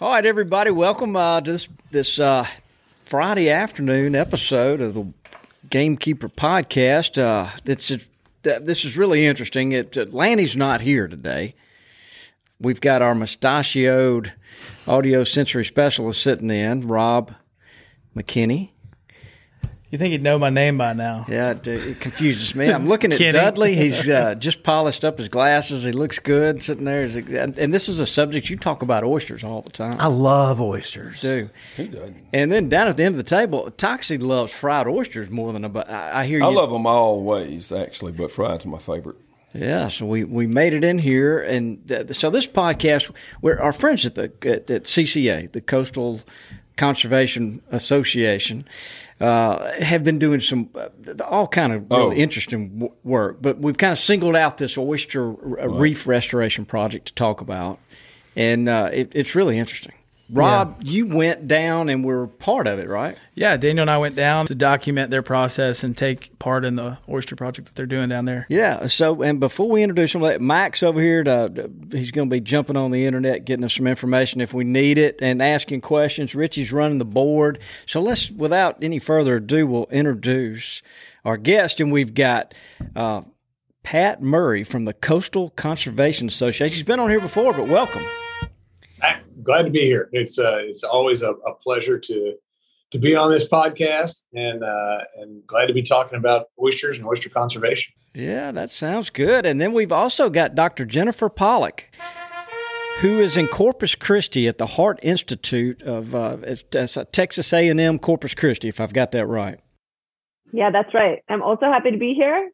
All right, everybody, welcome uh, to this this uh, Friday afternoon episode of the Gamekeeper podcast. Uh, this is really interesting. It Lanny's not here today. We've got our mustachioed audio sensory specialist sitting in, Rob McKinney. You think he'd know my name by now? Yeah, it, it confuses me. I'm looking at Dudley. He's uh, just polished up his glasses. He looks good sitting there. He's- And, and this is a subject you talk about oysters all the time. I love oysters. do. And then down at the end of the table, Toxey loves fried oysters more than a. bu- I, I hear you. I love them all ways, actually, but fried's my favorite. Yeah, so we, we made it in here, and th- so this podcast, we're our friends at the at, at CCA, the Coastal Conservation Association, uh, have been doing some uh, all kind of really Oh. interesting w- work. But we've kind of singled out this oyster r- reef restoration project to talk about, and uh, it, it's really interesting. Rob, you went down and were part of it, right? Yeah, Daniel and I went down to document their process and take part in the oyster project that they're doing down there. Yeah. So, and before we introduce him, let- Mike's over here. To, he's going to be jumping on the internet, getting us some information if we need it, and asking questions. Richie's running the board. So let's, without any further ado, we'll introduce our guest, and we've got. Uh, Pat Murray from the Coastal Conservation Association. He's been on here before, but welcome. I'm glad to be here. It's uh, it's always a, a pleasure to to be on this podcast, and uh, and glad to be talking about oysters and oyster conservation. Yeah, that sounds good. And then we've also got Dr. Jennifer Pollack, who is in Corpus Christi at the Harte Institute of uh, it's, it's uh, Texas A&M Corpus Christi, if I've got that right. Yeah, that's right. I'm also happy to be here,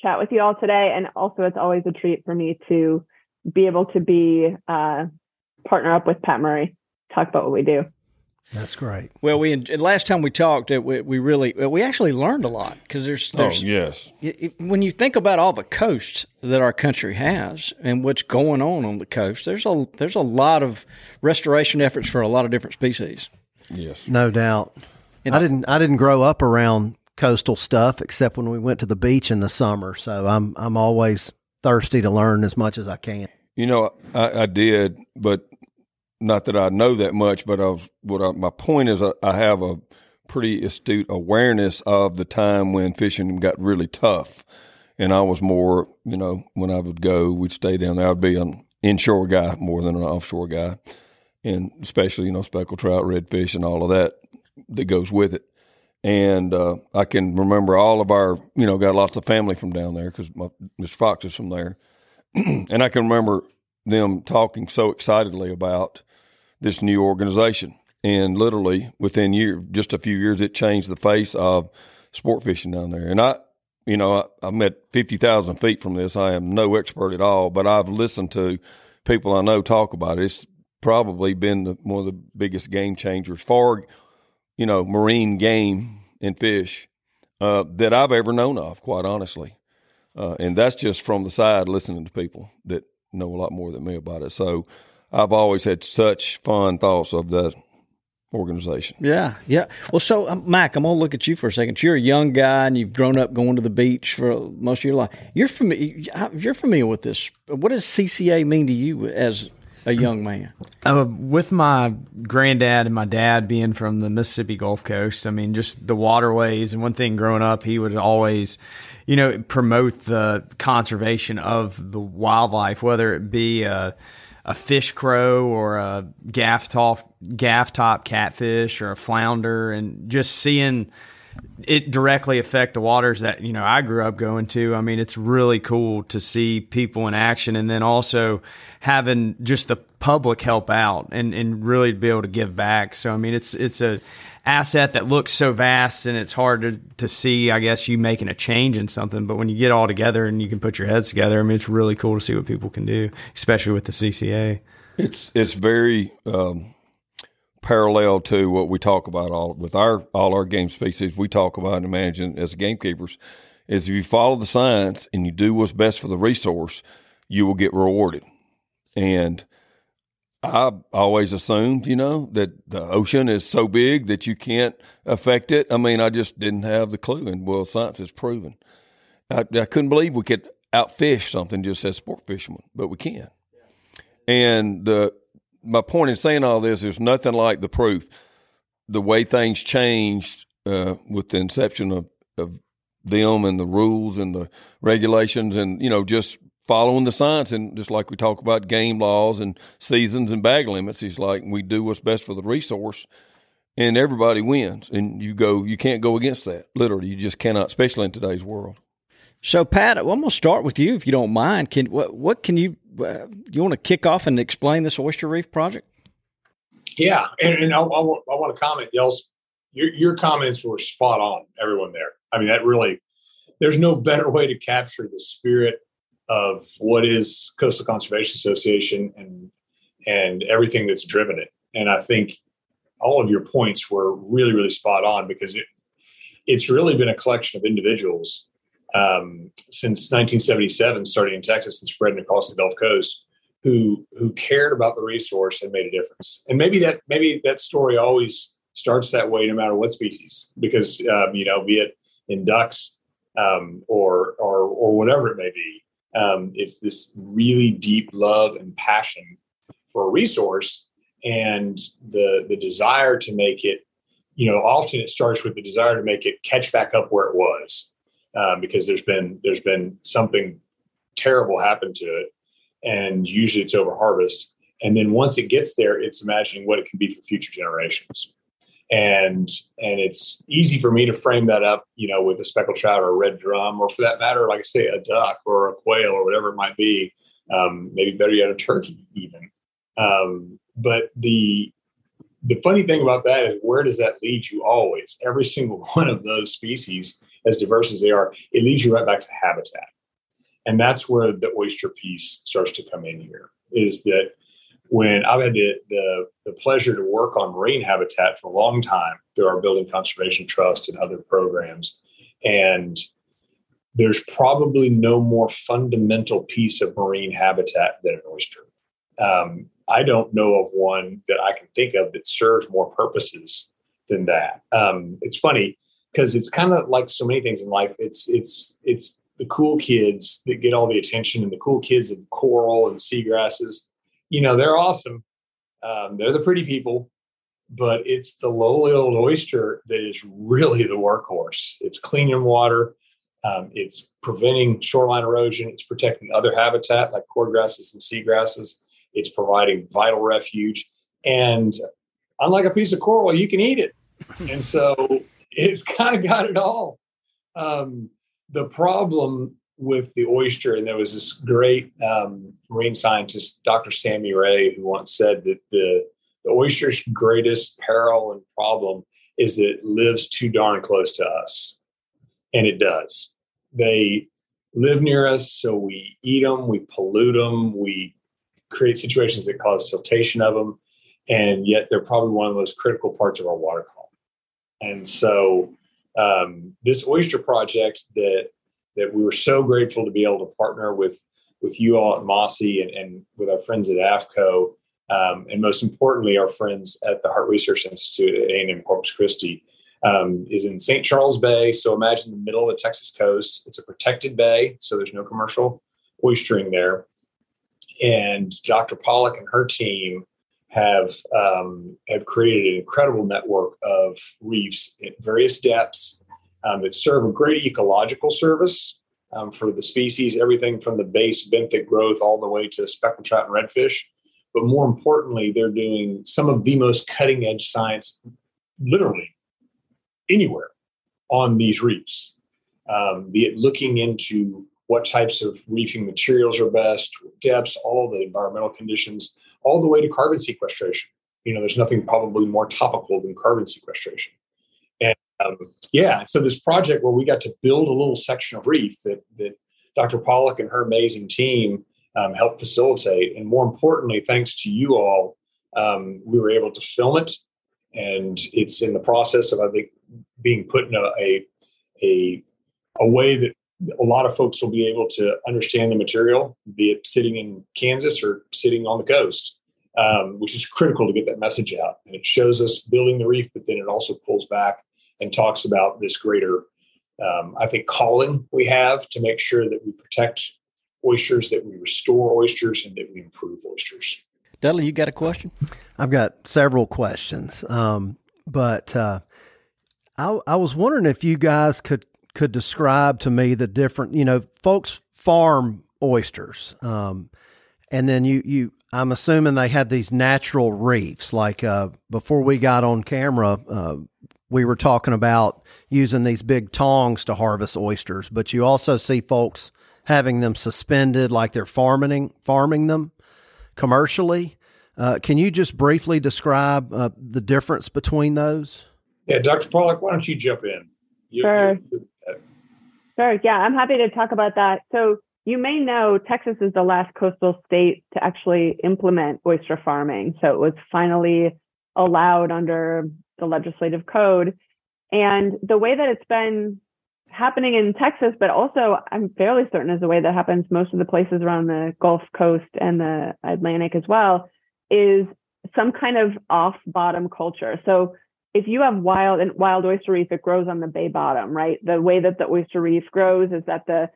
chat with you all today, and also it's always a treat for me to be able to be uh, partner up with Pat Murray, talk about what we do. That's great. Well, we last time we talked, it, we, we really uh, we actually learned a lot because there's there's oh, yes. it- it- when you think about all the coasts that our country has and what's going on on the coast, there's a there's a lot of restoration efforts for a lot of different species. Yes. No doubt. I didn't I didn't grow up around coastal stuff except when we went to the beach in the summer. So I'm I'm always thirsty to learn as much as I can. You know, I, I did, but not that I know that much. But was, what I, my point is, I, I have a pretty astute awareness of the time when fishing got really tough, and I was more, you know, when I would go, we'd stay down there. I'd be an inshore guy more than an offshore guy, and especially you know speckled trout, redfish, and all of that that goes with it. And uh, I can remember all of our, you know, got lots of family from down there because Mr. Fox is from there, and I can remember them talking so excitedly about this new organization. And literally within year, just a few years, it changed the face of sport fishing down there. And I, you know, I, I'm at fifty thousand feet from this. I am no expert at all, but I've listened to people I know talk about it. It's probably been the, one of the biggest game changers for, you know, marine game and fish uh, that I've ever known of. Quite honestly, uh, and that's just from the side listening to people that know a lot more than me about it. So I've always had such fun thoughts of the organization. Yeah, yeah. Well, so um, Mac, I'm gonna look at you for a second. You're a young guy, and you've grown up going to the beach for most of your life. You're familiar. You're familiar with this. What does CCA mean to you as a young man? Uh, with my granddad and my dad being from the Mississippi Gulf Coast, I mean, just the waterways. And one thing growing up, he would always, you know, promote the conservation of the wildlife, whether it be a, a fish crow or a gaff top, gaff top catfish or a flounder, and just seeing it directly affect the waters that you know I grew up going to. I mean, it's really cool to see people in action, and then also having just the public help out and and really be able to give back. So I mean, it's it's a asset that looks so vast and it's hard to, to see i guess you making a change in something. But when you get all together and you can put your heads together i mean it's really cool to see what people can do especially with the cca it's it's very um, parallel to what we talk about all with our all our game species. We talk about and managing as gamekeepers is if you follow the science and you do what's best for the resource you will get rewarded. And I always assumed, you know, that the ocean is so big that you can't affect it. I mean, I just didn't have the clue, and well, science has proven. I, I couldn't believe we could outfish something just as sport fishermen, but we can. And the my point in saying all this is nothing like the proof. The way things changed uh, with the inception of, of them and the rules and the regulations, and you know, just following the science and just like we talk about game laws and seasons and bag limits he's like we do what's best for the resource and everybody wins. And you go you can't go against that literally. You just cannot especially in today's world. So pat i'm going to start with you if you don't mind. Can what, what can you uh, you want to kick off and explain this oyster reef project? Yeah and, and I, I, I want to comment. Y'all's your, your comments were spot on everyone there. I mean that really there's no better way to capture the spirit of what is Coastal Conservation Association and and everything that's driven it. And I think all of your points were really, really spot on because it it's really been a collection of individuals um, since 1977, starting in Texas and spreading across the Gulf Coast, who who cared about the resource and made a difference. And maybe that maybe that story always starts that way, no matter what species, because um, you know, be it in ducks um, or or or whatever it may be. Um, it's this really deep love and passion for a resource and the the desire to make it you know often it starts with the desire to make it catch back up where it was um, because there's been there's been something terrible happen to it and usually it's over harvest. And then once it gets there it's imagining what it can be for future generations and and it's easy for me to frame that up you know with a speckled trout or a red drum or for that matter like i say a duck or a quail or whatever it might be um, maybe better yet a turkey even. Um, but the the funny thing about that is where does that lead you always? Every single one of those species as diverse as they are it leads you right back to habitat. And that's where the oyster piece starts to come in here is that when I've had the, the, the, pleasure to work on marine habitat for a long time through our Building Conservation Trust and other programs. And there's probably no more fundamental piece of marine habitat than an oyster. Um, I don't know of one that I can think of that serves more purposes than that. Um, it's funny because it's kind of like so many things in life. It's it's it's the cool kids that get all the attention, and the cool kids of coral and seagrasses you know, they're awesome. Um, they're the pretty people, but it's the lowly old oyster that is really the workhorse. It's cleaning water. Um, it's preventing shoreline erosion. It's protecting other habitat like cordgrasses and seagrasses. It's providing vital refuge. And unlike a piece of coral, you can eat it. and so it's kind of got it all. Um, the problem with the oyster, and there was this great um, marine scientist, Dr. Sammy Ray, who once said that the, the oyster's greatest peril and problem is that it lives too darn close to us. And it does. They live near us, so we eat them, we pollute them, we create situations that cause siltation of them, and yet they're probably one of the most critical parts of our water column. And so, um, this oyster project that that we were so grateful to be able to partner with with you all at Mossy and, and with our friends at AFTCO, um, and most importantly, our friends at the Harte Research Institute at A&M Corpus Christi, um, is in St. Charles Bay. So imagine the middle of the Texas coast. It's a protected bay, so there's no commercial oystering there. and Dr. Pollack and her team have um, have created an incredible network of reefs at various depths um, that serve a great ecological service um, for the species, everything from the base benthic growth all the way to speckled trout and redfish. But more importantly, they're doing some of the most cutting edge science, literally anywhere on these reefs, um, be it looking into what types of reefing materials are best, depths, all the environmental conditions, all the way to carbon sequestration. You know, there's nothing probably more topical than carbon sequestration. Um, yeah, so this project where we got to build a little section of reef that that Dr. Pollack and her amazing team um, helped facilitate, and more importantly, thanks to you all, um, we were able to film it, and it's in the process of I think being put in a, a a, a way that a lot of folks will be able to understand the material, be it sitting in Kansas or sitting on the coast, um, which is critical to get that message out. And it shows us building the reef, but then it also pulls back and talks about this greater, um, I think, calling we have to make sure that we protect oysters, that we restore oysters, and that we improve oysters. Dudley, you got a question? I've got several questions, um, but uh, I, I was wondering if you guys could could describe to me the different, you know, folks farm oysters, um, and then you you I'm assuming they had these natural reefs. Like uh, before we got on camera, uh, we were talking about using these big tongs to harvest oysters, but you also see folks having them suspended, like they're farming farming them commercially. Uh, can you just briefly describe uh, the difference between those? Yeah, Dr. Pollack, why don't you jump in? You, sure. You, sure. Yeah, I'm happy to talk about that. So you may know Texas is the last coastal state to actually implement oyster farming. So it was finally allowed under the legislative code. And the way that it's been happening in Texas, but also I'm fairly certain is the way that happens most of the places around the Gulf Coast and the Atlantic as well, is some kind of off bottom culture. So if you have wild and wild oyster reef, it grows on the bay bottom, right? The way that the oyster reef grows is that the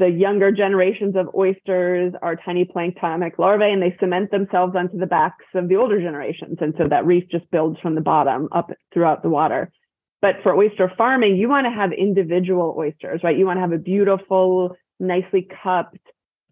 the younger generations of oysters are tiny planktonic larvae and they cement themselves onto the backs of the older generations. And so that reef just builds from the bottom up throughout the water. But for oyster farming, you want to have individual oysters, right? You want to have a beautiful, nicely cupped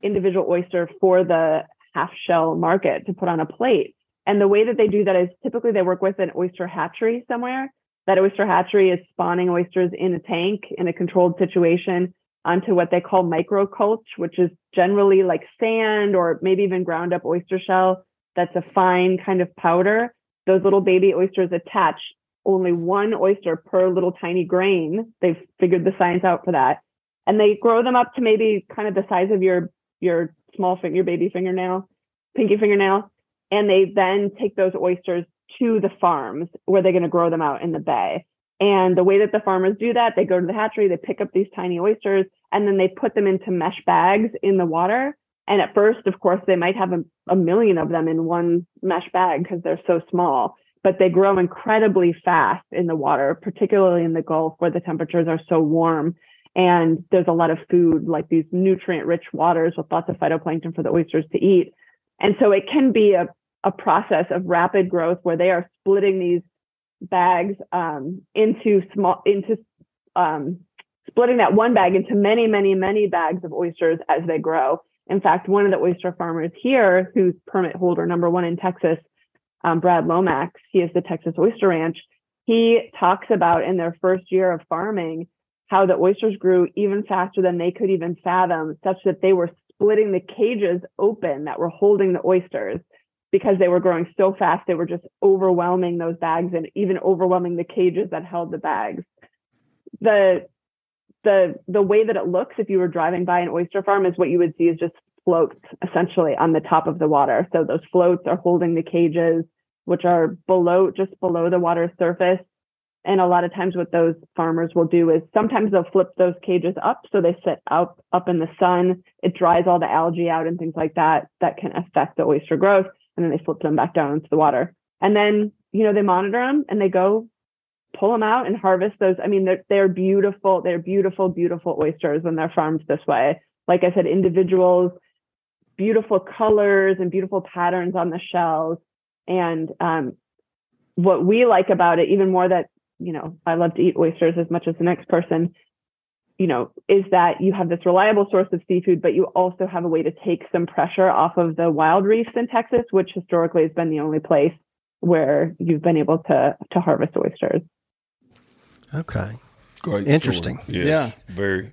individual oyster for the half shell market to put on a plate. And the way that they do that is typically they work with an oyster hatchery somewhere. That oyster hatchery is spawning oysters in a tank in a controlled situation onto what they call microcultch, which is generally like sand or maybe even ground up oyster shell. That's a fine kind of powder. Those little baby oysters attach only one oyster per little tiny grain. They've figured the science out for that. And they grow them up to maybe kind of the size of your your small finger, your baby fingernail, pinky fingernail and they then take those oysters to the farms where they're going to grow them out in the bay. And the way that the farmers do that, they go to the hatchery, they pick up these tiny oysters, and then they put them into mesh bags in the water. And at first, of course, they might have a, a million of them in one mesh bag because they're so small, but they grow incredibly fast in the water, particularly in the Gulf where the temperatures are so warm. And there's a lot of food, like these nutrient rich waters with lots of phytoplankton for the oysters to eat. And so it can be a, a process of rapid growth where they are splitting these bags um, into small into um, splitting that one bag into many many many bags of oysters as they grow. In fact one of the oyster farmers here who's permit holder number one in texas um, brad lomax he is the texas oyster ranch he talks about in their first year of farming how the oysters grew even faster than they could even fathom such that they were splitting the cages open that were holding the oysters because they were growing so fast, they were just overwhelming those bags and even overwhelming the cages that held the bags. The the the way that it looks if you were driving by an oyster farm is what you would see is just floats essentially on the top of the water. So those floats are holding the cages, which are below just below the water surface. And a lot of times what those farmers will do is sometimes they'll flip those cages up so they sit up up in the sun. It dries all the algae out and things like that that can affect the oyster growth and then they flip them back down into the water. And then, you know, they monitor them and they go pull them out and harvest those. I mean, they're, they're beautiful. They're beautiful, beautiful oysters when they're farmed this way. Like I said, individuals, beautiful colors and beautiful patterns on the shells. And um, what we like about it, even more that, you know, I love to eat oysters as much as the next person, you know, is that you have this reliable source of seafood, but you also have a way to take some pressure off of the wild reefs in Texas, which historically has been the only place where you've been able to to harvest oysters. Okay. Great. Interesting. Yes, Yeah. Very.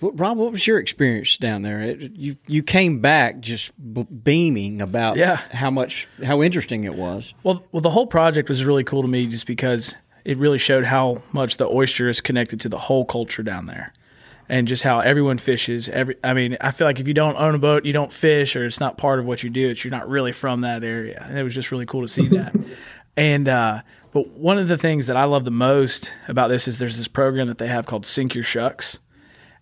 What, Rob, what was your experience down there? It, you you came back just b- beaming about Yeah. how much how interesting it was. Well, well, the whole project was really cool to me just because it really showed how much the oyster is connected to the whole culture down there, and just how everyone fishes. Every, I mean, I feel like if you don't own a boat, you don't fish, or it's not part of what you do. It's you're not really from that area, and it was just really cool to see that. And uh, but one of the things that I love the most about this is there's this program that they have called Sink Your Shucks,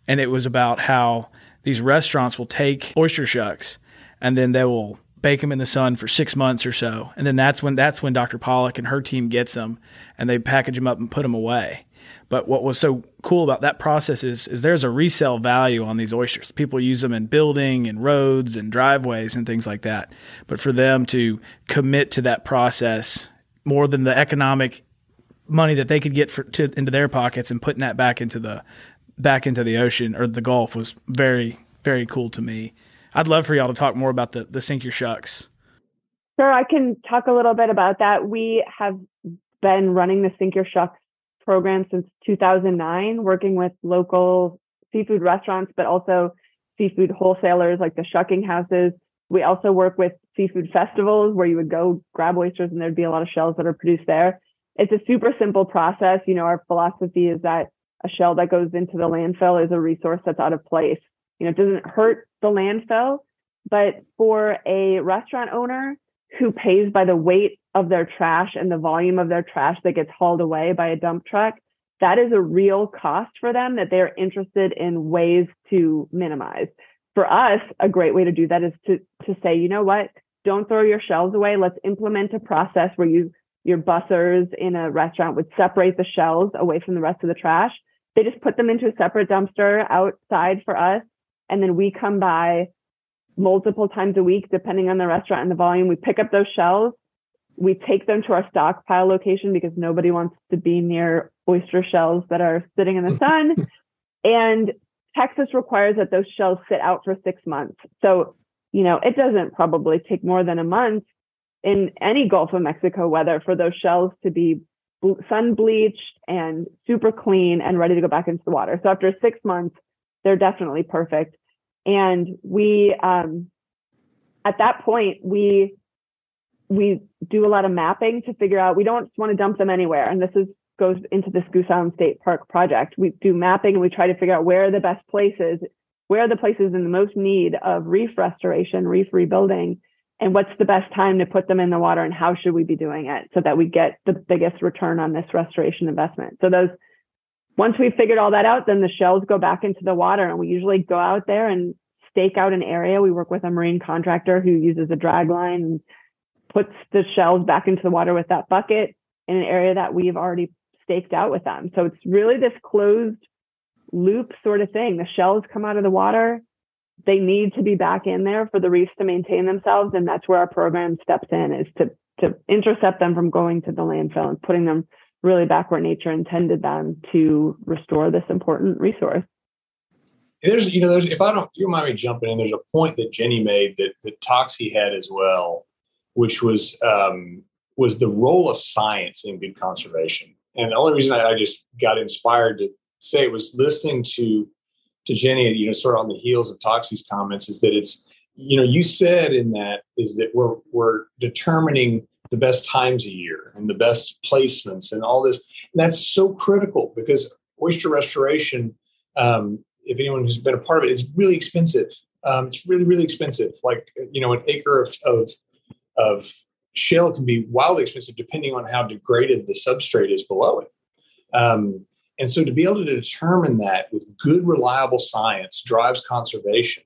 and it was about how these restaurants will take oyster shucks and then they will bake them in the sun for six months or so, and then that's when that's when Dr. Pollack and her team gets them and they package them up and put them away. But what was so cool about that process is, is there's a resale value on these oysters. People use them in building and roads and driveways and things like that. But for them to commit to that process more than the economic money that they could get for, to, into their pockets and putting that back into the back into the ocean or the Gulf was very very cool to me. I'd love for y'all to talk more about the the sink your shucks. Sure, I can talk a little bit about that. We have been running the Sink Your Shucks program since 2009, working with local seafood restaurants, but also seafood wholesalers like the shucking houses. We also work with seafood festivals where you would go grab oysters and there'd be a lot of shells that are produced there. It's a super simple process. You know, our philosophy is that a shell that goes into the landfill is a resource that's out of place. You know, it doesn't hurt the landfill, but for a restaurant owner who pays by the weight of their trash and the volume of their trash that gets hauled away by a dump truck, that is a real cost for them that they're interested in ways to minimize. For us, a great way to do that is to, to say, you know what, don't throw your shells away. Let's implement a process where you your bussers in a restaurant would separate the shells away from the rest of the trash. They just put them into a separate dumpster outside for us. And then we come by multiple times a week, depending on the restaurant and the volume. We pick up those shells. We take them to our stockpile location because nobody wants to be near oyster shells that are sitting in the sun. and Texas requires that those shells sit out for six months. So, you know, it doesn't probably take more than a month in any Gulf of Mexico weather for those shells to be sun bleached and super clean and ready to go back into the water. So after six months, they're definitely perfect. And we, um, at that point, we we do a lot of mapping to figure out. We don't want to dump them anywhere, and this is goes into this Goose Island State Park project. We do mapping and we try to figure out where are the best places, where are the places in the most need of reef restoration, reef rebuilding, and what's the best time to put them in the water and how should we be doing it so that we get the biggest return on this restoration investment. So those once we've figured all that out, then the shells go back into the water and we usually go out there and stake out an area. We work with a marine contractor who uses a drag line and puts the shells back into the water with that bucket in an area that we've already staked out with them. So it's really this closed loop sort of thing. The shells come out of the water. They need to be back in there for the reefs to maintain themselves. And that's where our program steps in is to, to intercept them from going to the landfill and putting them really back where nature intended them to restore this important resource. There's, you know, there's, if I don't, you mind me jumping in, there's a point that Jenny made that, that Toxey had as well, which was, um, was the role of science in good conservation. And the only reason I, I just got inspired to say it was listening to to Jenny, you know, sort of on the heels of Toxey's comments, is that it's, you know, you said in that is that we're we're determining the best times a year and the best placements and all this. And that's so critical because oyster restoration, um, if anyone who's been a part of it, it's really expensive. Um, it's really, really expensive. Like, you know, an acre of, of, of shell can be wildly expensive depending on how degraded the substrate is below it. Um, and so to be able to determine that with good, reliable science drives conservation,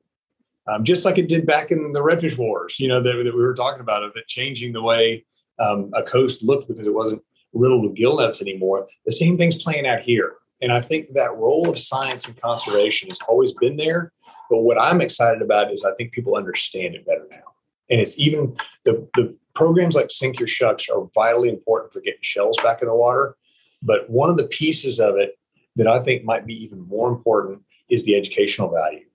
um, just like it did back in the redfish wars, you know, that, that we were talking about, of it changing the way um, a coast looked because it wasn't riddled with gill nets anymore. The same thing's playing out here. And I think that role of science and conservation has always been there. But what I'm excited about is I think people understand it better now. And it's even the, the programs like Sink Your Shucks are vitally important for getting shells back in the water. But one of the pieces of it that I think might be even more important is the educational value.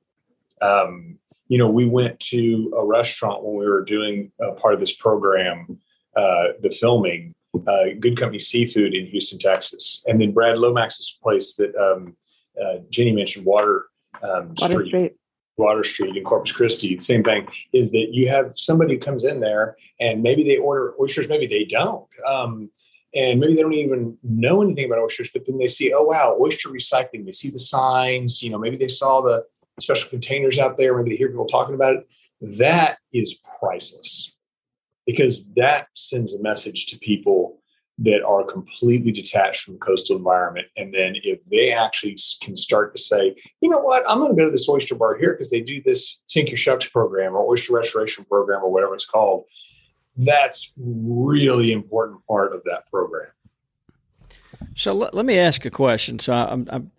Um, you know, we went to a restaurant when we were doing a part of this program, uh, the filming, uh, Goode Company Seafood in Houston, Texas, and then Brad Lomax's place that um, uh, Jenny mentioned, Water, um, Water Street. Street. Water Street in Corpus Christi, same thing is that you have somebody who comes in there and maybe they order oysters, maybe they don't. Um, and maybe they don't even know anything about oysters, but then they see, oh wow, oyster recycling. They see the signs, you know, maybe they saw the special containers out there, maybe they hear people talking about it. That is priceless because that sends a message to people that are completely detached from the coastal environment. And then if they actually can start to say, you know what, I'm going to go to this oyster bar here because they do this Sink Your Shucks program or oyster restoration program or whatever it's called. That's really important part of that program. So let, let me ask a question. So I'm, I'm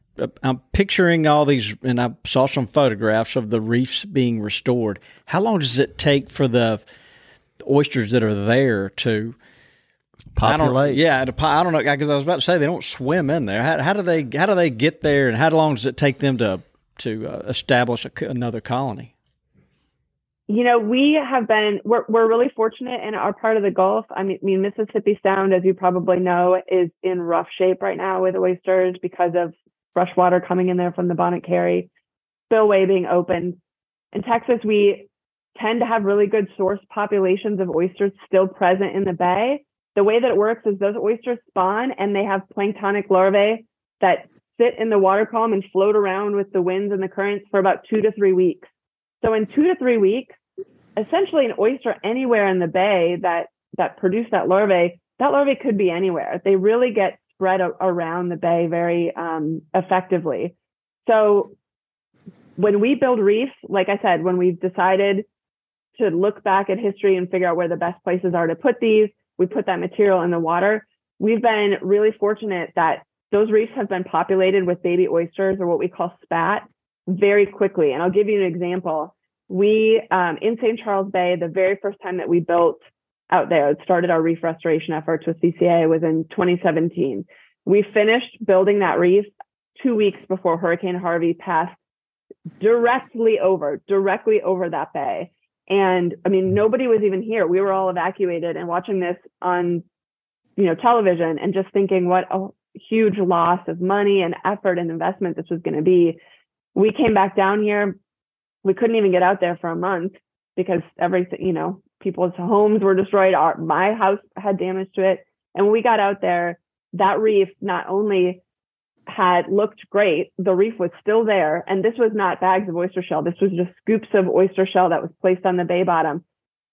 I'm picturing all these, and I saw some photographs of the reefs being restored. How long does it take for the oysters that are there to I Populate. yeah, to, I don't know because I was about to say they don't swim in there. How, how do they? How do they get there? And how long does it take them to to uh, establish a, another colony? You know, we have been we're we're really fortunate in our part of the Gulf. I mean, I mean, Mississippi Sound, as you probably know, is in rough shape right now with oysters because of fresh water coming in there from the Bonnet Carré, spillway being opened. In Texas, we tend to have really good source populations of oysters still present in the bay. The way that it works is those oysters spawn and they have planktonic larvae that sit in the water column and float around with the winds and the currents for about two to three weeks. So in two to three weeks, essentially an oyster anywhere in the bay that that produce that larvae, that larvae could be anywhere. They really get spread a- around the bay very um, effectively. So when we build reefs, like I said, when we've decided to look back at history and figure out where the best places are to put these, we put that material in the water. We've been really fortunate that those reefs have been populated with baby oysters or what we call spat very quickly. And I'll give you an example. We, um, in St. Charles Bay, the very first time that we built out there, It started our reef restoration efforts with CCA was in 2017. We finished building that reef two weeks before Hurricane Harvey passed directly over, directly over that bay. And I mean, mm-hmm. nobody was even here. We were all evacuated and watching this on, you know, television and just thinking what a huge loss of money and effort and investment this was going to be. We came back down here. We couldn't even get out there for a month because everything, you know, people's homes were destroyed. Our, my house had damage to it. And when we got out there, that reef not only had looked great, the reef was still there. And this was not bags of oyster shell. This was just scoops of oyster shell that was placed on the bay bottom.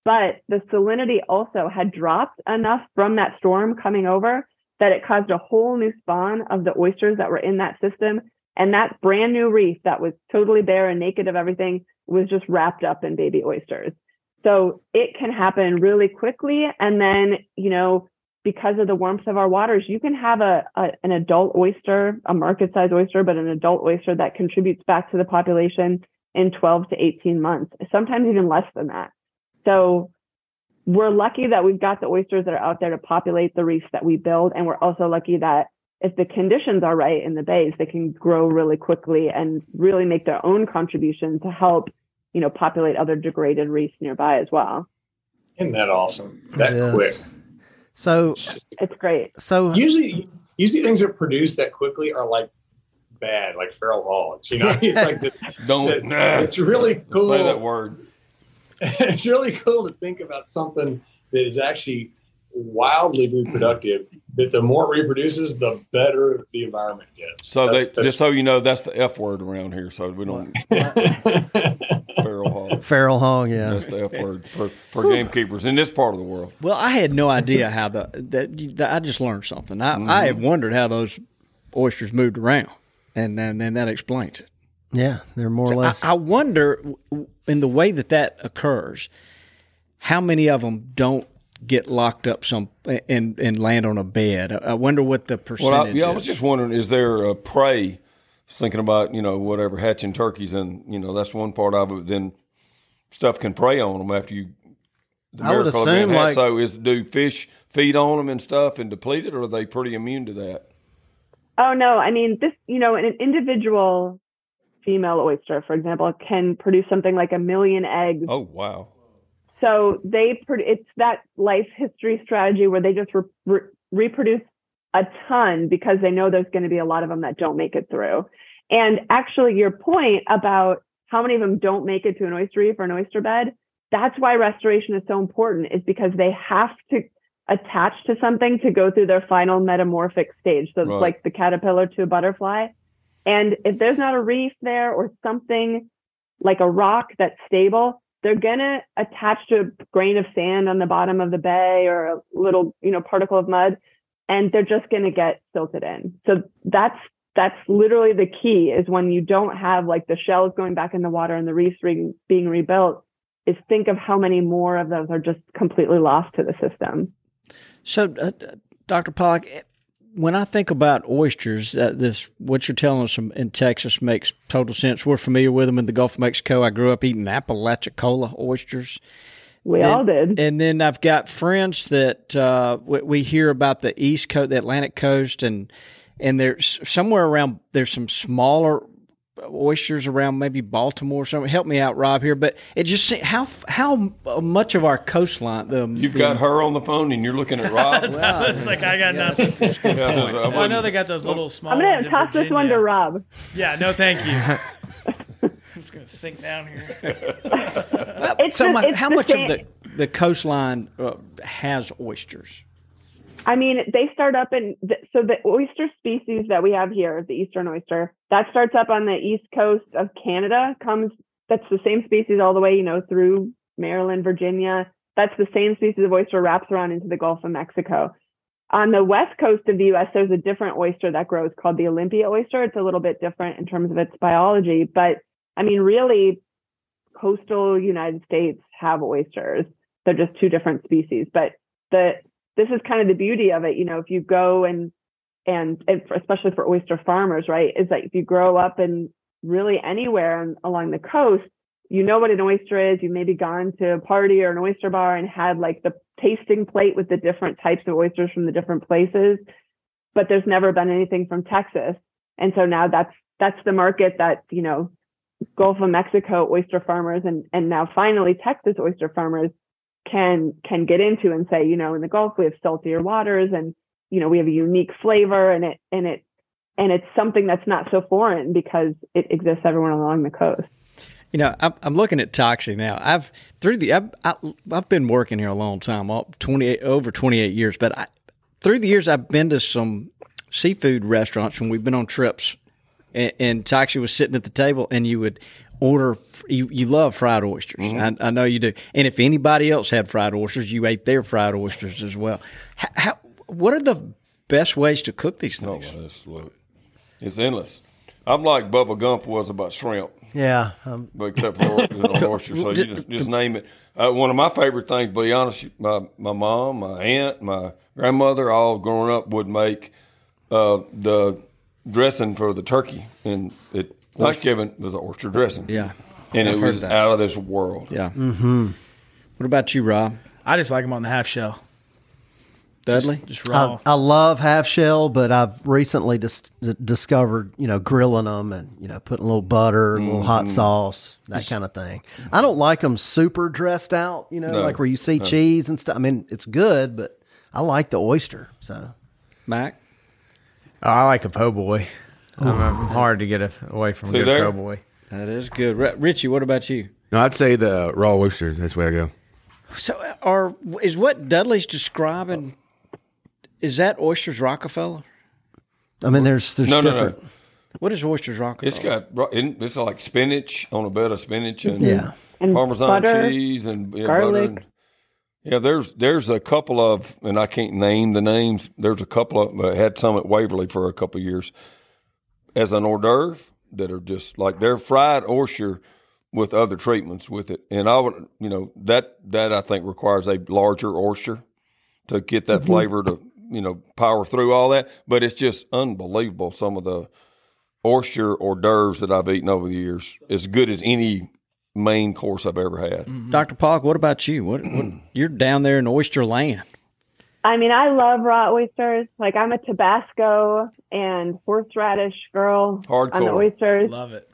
But the salinity also had dropped enough from that storm coming over that it caused a whole new spawn of the oysters that were in that system. And that brand new reef that was totally bare and naked of everything was just wrapped up in baby oysters. So it can happen really quickly. And then, you know, because of the warmth of our waters, you can have a, a an adult oyster, a market size oyster, but an adult oyster that contributes back to the population in 12 to 18 months, sometimes even less than that. So we're lucky that we've got the oysters that are out there to populate the reefs that we build. And we're also lucky that if the conditions are right in the bays, they can grow really quickly and really make their own contribution to help, you know, populate other degraded reefs nearby as well. Isn't that awesome? That It is. quick. So, It's great. so Usually, usually things that produce that quickly are like bad, like feral hogs. You know, it's like the, Don't. the- nah, it's really cool. Say that word. it's really cool to think about something that is actually wildly reproductive. That the more it reproduces, the better the environment gets. So That's- they, just so you know, that's the F word around here. So we don't that's- feral hog. feral hog, yeah. That's the F word for, for gamekeepers in this part of the world. Well, I had no idea how the that, that I just learned something. I, I mm-hmm. have wondered how those oysters moved around, and then then that explains it. Yeah, they're more or less. I wonder w- w- in the way that that occurs, how many of them don't get locked up some and and land on a bed. I I wonder what the percentage Well, I, yeah, I was just wondering, is there a prey thinking about you know whatever hatching turkeys, and you know that's one part of it. Then stuff can prey on them after you. The I would miracle of being assume, hatched. like- so is do fish feed on them and stuff and deplete it, or are they pretty immune to that? Oh no, I mean this. You know, an individual female oyster, for example, can produce something like a million eggs. Oh wow! So they it's that life history strategy where they just re- re- reproduce a ton because they know there's going to be a lot of them that don't make it through. And actually, your point about how many of them don't make it to an oyster reef or an oyster bed, that's why restoration is so important, is because they have to attach to something to go through their final metamorphic stage. So Right. it's like the caterpillar to a butterfly. And if there's not a reef there or something like a rock that's stable, they're gonna attach to a grain of sand on the bottom of the bay or a little, you know, particle of mud, and they're just gonna get silted in. So that's that's literally the key is when you don't have like the shells going back in the water and the reefs re- being rebuilt, is think of how many more of those are just completely lost to the system. So, uh, Dr. Pollack, eh, when I think about oysters, uh, this what you're telling us in Texas makes total sense. We're familiar with them in the Gulf of Mexico. I grew up eating Apalachicola oysters. We And- all did. And then I've got friends that uh, we, we hear about the East Coast, the Atlantic coast, and and there's somewhere around there's some smaller oysters around maybe Baltimore or something. Help me out, Rob here. But it just se- how how much of our coastline the You've the- got her on the phone, and you're looking at Rob. it's like I got nothing. Yeah, I I know they got those little small. I'm gonna in toss this one to Rob. Yeah, no, thank you. I'm just gonna sink down here. It's so the- my, it's how much same- of the the coastline uh, has oysters? I mean, they start up in the, so the oyster species that we have here, the eastern oyster, that starts up on the east coast of Canada. Comes that's the same species all the way, you know, through Maryland, Virginia. That's the same species of oyster wraps around into the Gulf of Mexico. On the west coast of the U.S., there's a different oyster that grows called the Olympia oyster. It's a little bit different in terms of its biology, but I mean, really, coastal United States have oysters. They're just two different species, but the this is kind of the beauty of it. You know, if you go and and, and for, especially for oyster farmers, right, is that if you grow up in really anywhere on, along the coast, you know what an oyster is. You've maybe gone to a party or an oyster bar and had like the tasting plate with the different types of oysters from the different places, but there's never been anything from Texas. And so now that's that's the market that you know Gulf of Mexico oyster farmers and and now finally Texas oyster farmers can can get into and say, you know, in the Gulf we have saltier waters and you know we have a unique flavor and it and it and it's something that's not so foreign because it exists everywhere along the coast. You know, I'm, I'm looking at Toxey now. I've through the I've, I've been working here a long time, 28 over 28 years. But I, through the years, I've been to some seafood restaurants when we've been on trips, and, and Toxey was sitting at the table, and you would order. You, you love fried oysters. I, I know you do. And if anybody else had fried oysters, you ate their fried oysters as well. How, how, what are the best ways to cook these Oh, things? well, it's, look, it's endless. I'm like Bubba Gump was about shrimp, Yeah, um, but except for you know, oyster. So you just, just name it. Uh, one of my favorite things, to be honest, my my mom, my aunt, my grandmother, all growing up would make uh, the dressing for the turkey, and it Thanksgiving was an oyster dressing. Yeah. and I've it was that. out of this world. Yeah. Mm-hmm. What about you, Rob? I just like them on the half shell. Dudley? Just raw. I, I love half shell, but I've recently dis- discovered, you know, grilling them and you know putting a little butter, a little hot sauce, that kind of thing. I don't like them super dressed out, you know, No, like where you see cheese and stuff. I mean, it's good, but I like the oyster. So Mac? Oh, I like a po' boy. I'm, I'm hard to get a, away from See a good there? po' boy. That is good. R- Richie, what about you? No, I'd say the raw oysters. That's where I go. So, uh, are is what Dudley's describing? Is that oysters Rockefeller? I mean, there's there's No, no, different. no. What is oysters Rockefeller? It's got ro- it- it's like spinach on a bed of spinach and Yeah. And Parmesan butter, cheese and yeah, garlic. butter. And, yeah, there's there's a couple of, and I can't name the names. There's a couple of uh, had some at Waverly for a couple of years as an hors d'oeuvre that are just like they're fried oyster with other treatments with it. And I would, you know, that that I think requires a larger oyster to get that flavor to you know power through all that. But it's just unbelievable some of the oyster hors d'oeuvres that I've eaten over the years. As good as any main course I've ever had. Mm-hmm. Dr. Pollack, what about you? What, what you're down there in oyster land? I mean, I love raw oysters. Like I'm a Tabasco and horseradish girl on the oysters. Love it.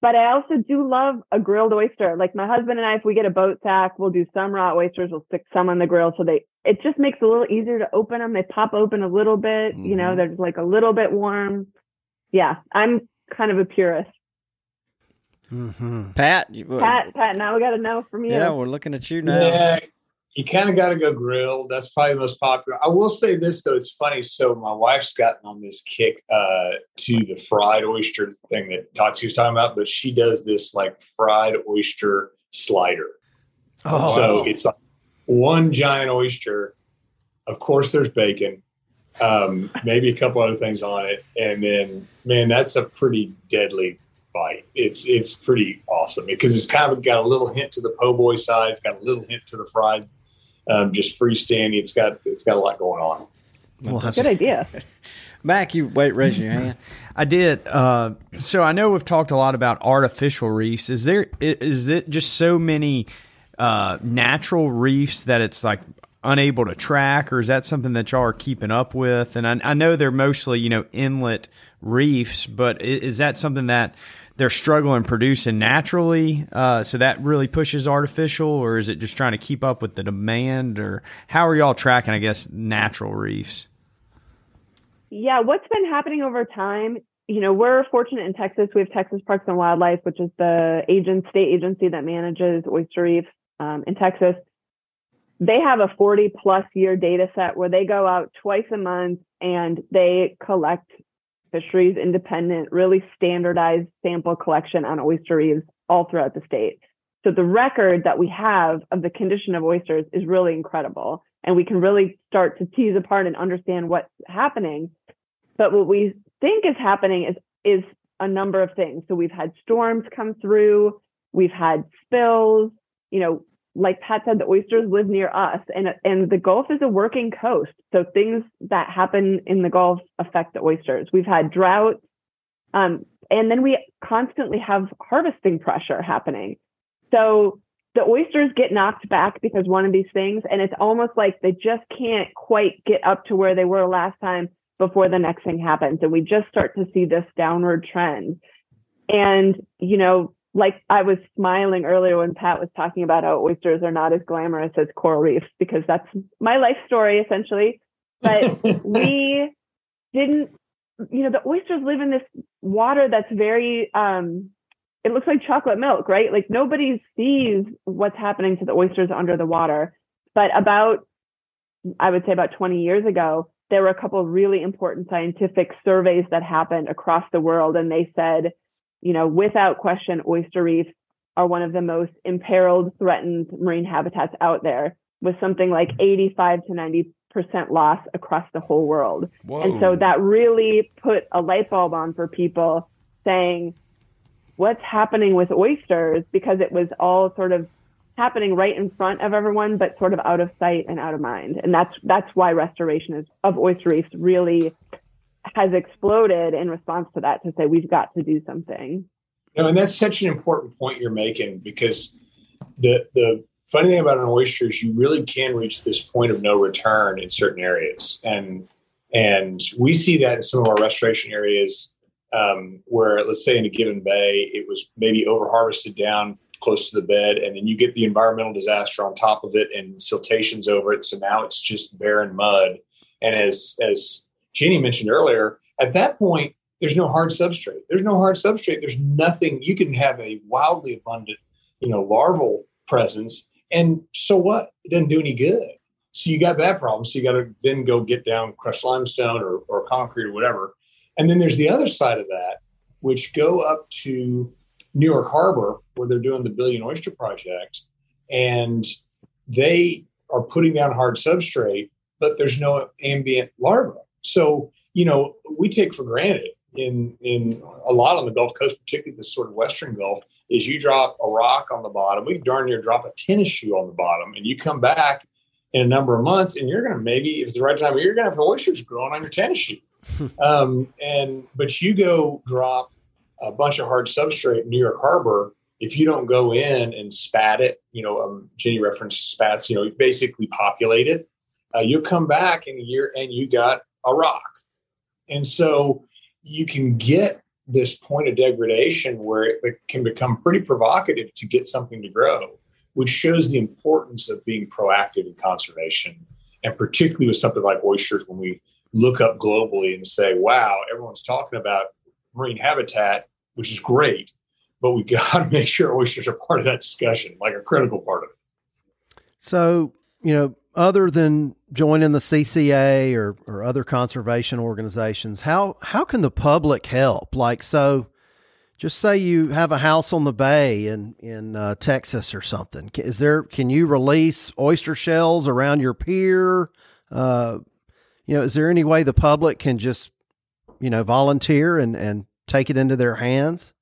But I also do love a grilled oyster. Like my husband and I, if we get a boat sack, we'll do some raw oysters. We'll stick some on the grill so they. It just makes it a little easier to open them. They pop open a little bit. You know, Mhm. they're like a little bit warm. Yeah, I'm kind of a purist. Mm-hmm. Pat, you, Pat, Pat, now we got to know from you. yeah, we're looking at you now. Yeah, you kind of got to go grilled. That's probably the most popular. I will say this though, it's funny. So my wife's gotten on this kick uh, to the fried oyster thing that Tati was talking about, but she does this like fried oyster slider. Oh, so it's like one giant oyster. Of course, there's bacon, um, maybe a couple other things on it, and then man, that's a pretty deadly bite. It's it's pretty awesome because it's kind of got a little hint to the po' boy side. It's got a little hint to the fried, um, just freestanding. It's got it's got a lot going on. we'll Good to- idea. Mac, you wait, raising your hand. I did. Uh, so I know we've talked a lot about artificial reefs. Is there i- is it just so many uh, natural reefs that it's like unable to track, or is that something that y'all are keeping up with? And I, I know they're mostly you know inlet reefs, but i- is that something that they're struggling producing naturally? Uh, so that really pushes artificial, or is it just trying to keep up with the demand, or how are y'all tracking? I guess natural reefs. Yeah, what's been happening over time? You know, we're fortunate in Texas. We have Texas Parks and Wildlife, which is the agent state agency that manages oyster reefs um, in Texas. They have a 40 plus year data set where they go out twice a month and they collect fisheries independent, really standardized sample collection on oyster reefs all throughout the state. So the record that we have of the condition of oysters is really incredible. And we can really start to tease apart and understand what's happening. But what we think is happening is is a number of things. So we've had storms come through, we've had spills, you know, like Pat said, the oysters live near us and and the Gulf is a working coast. So things that happen in the Gulf affect the oysters. We've had drought. Um, and then we constantly have harvesting pressure happening. So the oysters get knocked back because one of these things, and it's almost like they just can't quite get up to where they were last time before the next thing happens. And we just start to see this downward trend. And, you know, like I was smiling earlier when Pat was talking about how oysters are not as glamorous as coral reefs, because that's my life story essentially. But we didn't, you know, the oysters live in this water that's very, um, it looks like chocolate milk, right? Like nobody sees what's happening to the oysters under the water. But about, I would say about 20 years ago, there were a couple of really important scientific surveys that happened across the world. And they said, you know, without question, oyster reefs are one of the most imperiled, threatened marine habitats out there, with something like 85 to 90 percent loss across the whole world. And so that really put a light bulb on for people saying, what's happening with oysters? Because it was all sort of happening right in front of everyone, but sort of out of sight and out of mind. And that's that's why restoration is, of oyster reefs really has exploded in response to that to say we've got to do something. And that's such an important point you're making because the the funny thing about an oyster is you really can reach this point of no return in certain areas, and and we see that in some of our restoration areas um, where, let's say, in a given bay, it was maybe over harvested down close to the bed, and then you get the environmental disaster on top of it, and siltations over it, so now it's just barren mud. And as as Jenny mentioned earlier, at that point, there's no hard substrate. There's no hard substrate. There's nothing. You can have a wildly abundant, you know, larval presence, and so what? It doesn't do any good. So you got that problem. So you got to then go get down crushed limestone or, or concrete or whatever. And then there's the other side of that, which go up to New York Harbor, where they're doing the Billion Oyster Project, and they are putting down hard substrate, but there's no ambient larva. So you know, we take for granted in in a lot on the Gulf Coast, particularly the sort of Western Gulf, is you drop a rock on the bottom. We darn near drop a tennis shoe on the bottom, and you come back in a number of months, and you're going to maybe, if it's the right time you're going to have oysters growing on your tennis shoe. um, and but you go drop a bunch of hard substrate in New York Harbor. If you don't go in and spat it, you know, um, Jenny referenced spats, you know, basically populate it, uh, you'll come back in a year and you got rock. And so you can get this point of degradation where it can become pretty provocative to get something to grow, which shows the importance of being proactive in conservation. And particularly with something like oysters, when we look up globally and say, wow, everyone's talking about marine habitat, which is great, but we got to make sure oysters are part of that discussion, like a critical part of it. So, you know, other than joining the CCA or, or other conservation organizations, how how can the public help? Like, so, just say you have a house on the bay in in uh, Texas or something. Is there can you release oyster shells around your pier? Uh, you know, is there any way the public can just you know volunteer and and take it into their hands?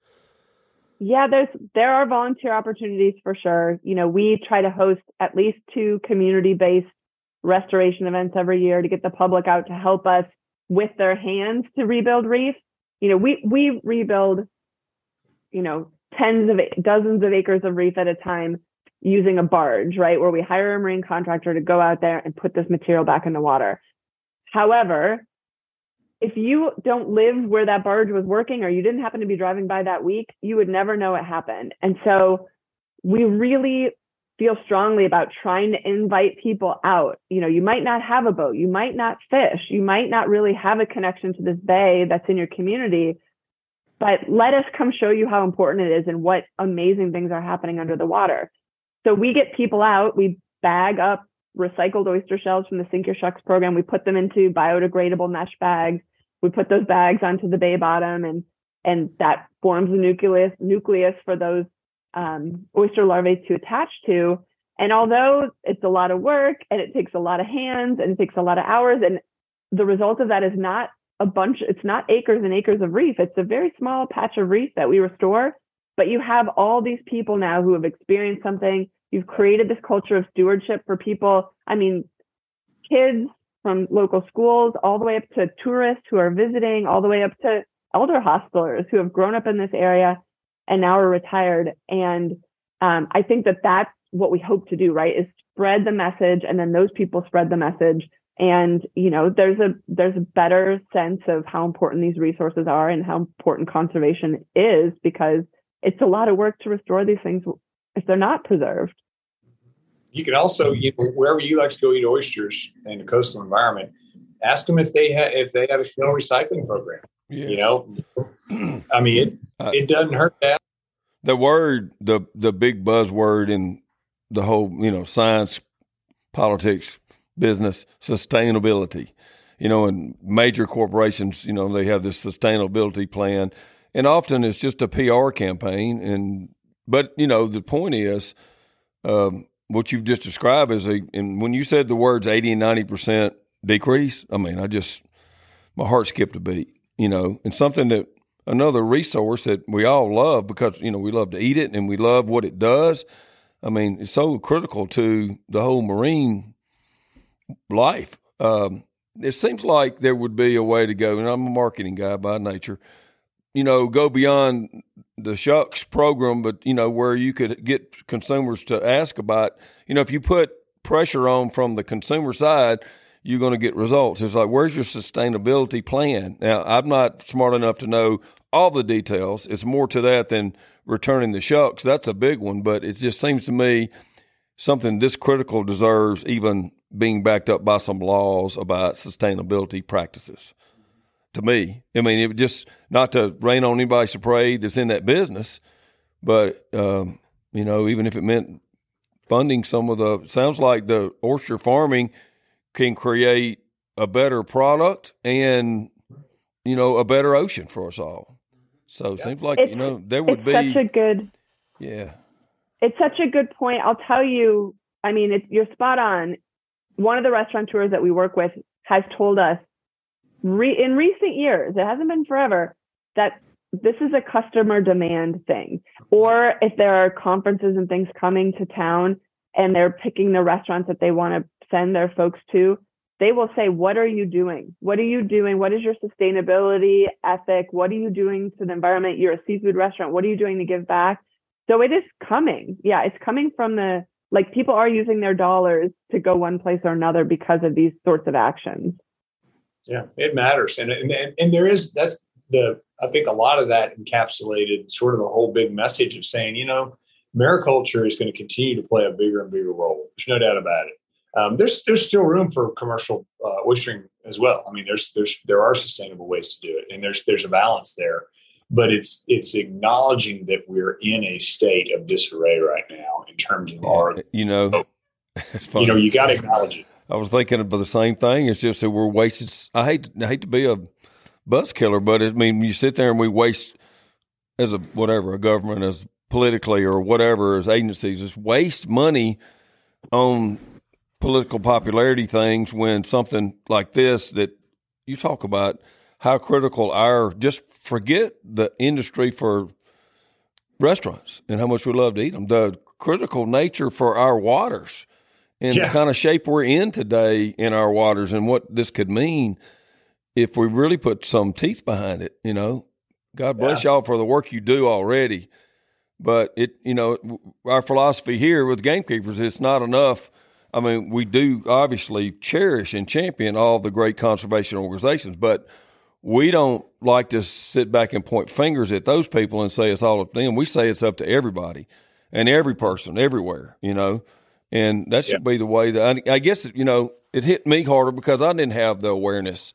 Yeah, there's there are volunteer opportunities for sure. You know, we try to host at least two community-based restoration events every year to get the public out to help us with their hands to rebuild reefs. You know, we we rebuild, you know, tens of dozens of acres of reef at a time using a barge, right? Where we hire a marine contractor to go out there and put this material back in the water. However, if you don't live where that barge was working or you didn't happen to be driving by that week, you would never know it happened. And so we really feel strongly about trying to invite people out. You know, you might not have a boat, you might not fish, you might not really have a connection to this bay that's in your community, but let us come show you how important it is and what amazing things are happening under the water. So we get people out, we bag up recycled oyster shells from the Sink Your Shucks program. We put them into biodegradable mesh bags. We put those bags onto the bay bottom, and and that forms the nucleus nucleus for those um, oyster larvae to attach to. And although it's a lot of work and it takes a lot of hands and it takes a lot of hours, and the result of that is not a bunch, it's not acres and acres of reef. It's a very small patch of reef that we restore. But you have all these people now who have experienced something You've created this culture of stewardship for people. I mean, kids from local schools, all the way up to tourists who are visiting, all the way up to elder hostelers who have grown up in this area and now are retired. And um, I think that that's what we hope to do, right? Is spread the message, and then those people spread the message. And you know, there's a there's a better sense of how important these resources are and how important conservation is because it's a lot of work to restore these things if they're not preserved. You can also, you know, wherever you like to go eat oysters in a coastal environment, ask them if they have if they have a shell recycling program. Yes. You know, I mean, it uh, it doesn't hurt that. The word, the the big buzzword in the whole, you know, science, politics, business, sustainability. You know, and major corporations, you know, they have this sustainability plan, and often it's just a PR campaign, and but you know, the point is, um, what you've just described is a. And when you said the words eighty and ninety percent decrease, I mean, I just my heart skipped a beat. You know, and something that another resource that we all love because you know we love to eat it and we love what it does. I mean, it's so critical to the whole marine life. Um, it seems like there would be a way to go, and I'm a marketing guy by nature you know, go beyond the shucks program, but you know, where you could get consumers to ask about, you know, if you put pressure on from the consumer side, you're going to get results. It's like, where's your sustainability plan? Now, I'm not smart enough to know all the details. It's more to that than returning the shucks. That's a big one, but it just seems to me something this critical deserves even being backed up by some laws about sustainability practices to me. I mean, it just not to rain on anybody's parade that's in that business, but um, you know, even if it meant funding some of the sounds like the oyster farming can create a better product and you know a better ocean for us all. So it seems like it's, you know there would be such a good yeah. It's such a good point. I'll tell you. I mean, it's, you're spot on. One of the restaurateurs that we work with has told us re- in recent years, it hasn't been forever, that this is a customer demand thing. Or if there are conferences and things coming to town and they're picking the restaurants that they want to send their folks to, they will say, What are you doing? What are you doing? What is your sustainability ethic? What are you doing to the environment? You're a seafood restaurant. What are you doing to give back? So it is coming. Yeah, it's coming from the like people are using their dollars to go one place or another because of these sorts of actions. Yeah, it matters. And, and, and there is, that's the, I think a lot of that encapsulated sort of the whole big message of saying, you know, mariculture is going to continue to play a bigger and bigger role. There's no doubt about it. Um, there's there's still room for commercial uh, oystering as well. I mean, there's there's there are sustainable ways to do it, and there's there's a balance there. But it's it's acknowledging that we're in a state of disarray right now in terms of our. You know, you know, you got to acknowledge it. I was thinking about the same thing. It's just that we're wasted. I hate I hate to be a bus killer, but I mean, you sit there and we waste as a whatever a government as politically or whatever as agencies just waste money on political popularity things when something like this that you talk about how critical our just forget the industry for restaurants and how much we love to eat them the critical nature for our waters and yeah. the kind of shape we're in today in our waters and what this could mean if we really put some teeth behind it you know god bless yeah. y'all for the work you do already but it you know our philosophy here with gamekeepers it's not enough I mean, we do obviously cherish and champion all the great conservation organizations, but we don't like to sit back and point fingers at those people and say it's all up to them. We say it's up to everybody and every person everywhere, you know, and that should yeah. be the way that I, I guess, you know, it hit me harder because I didn't have the awareness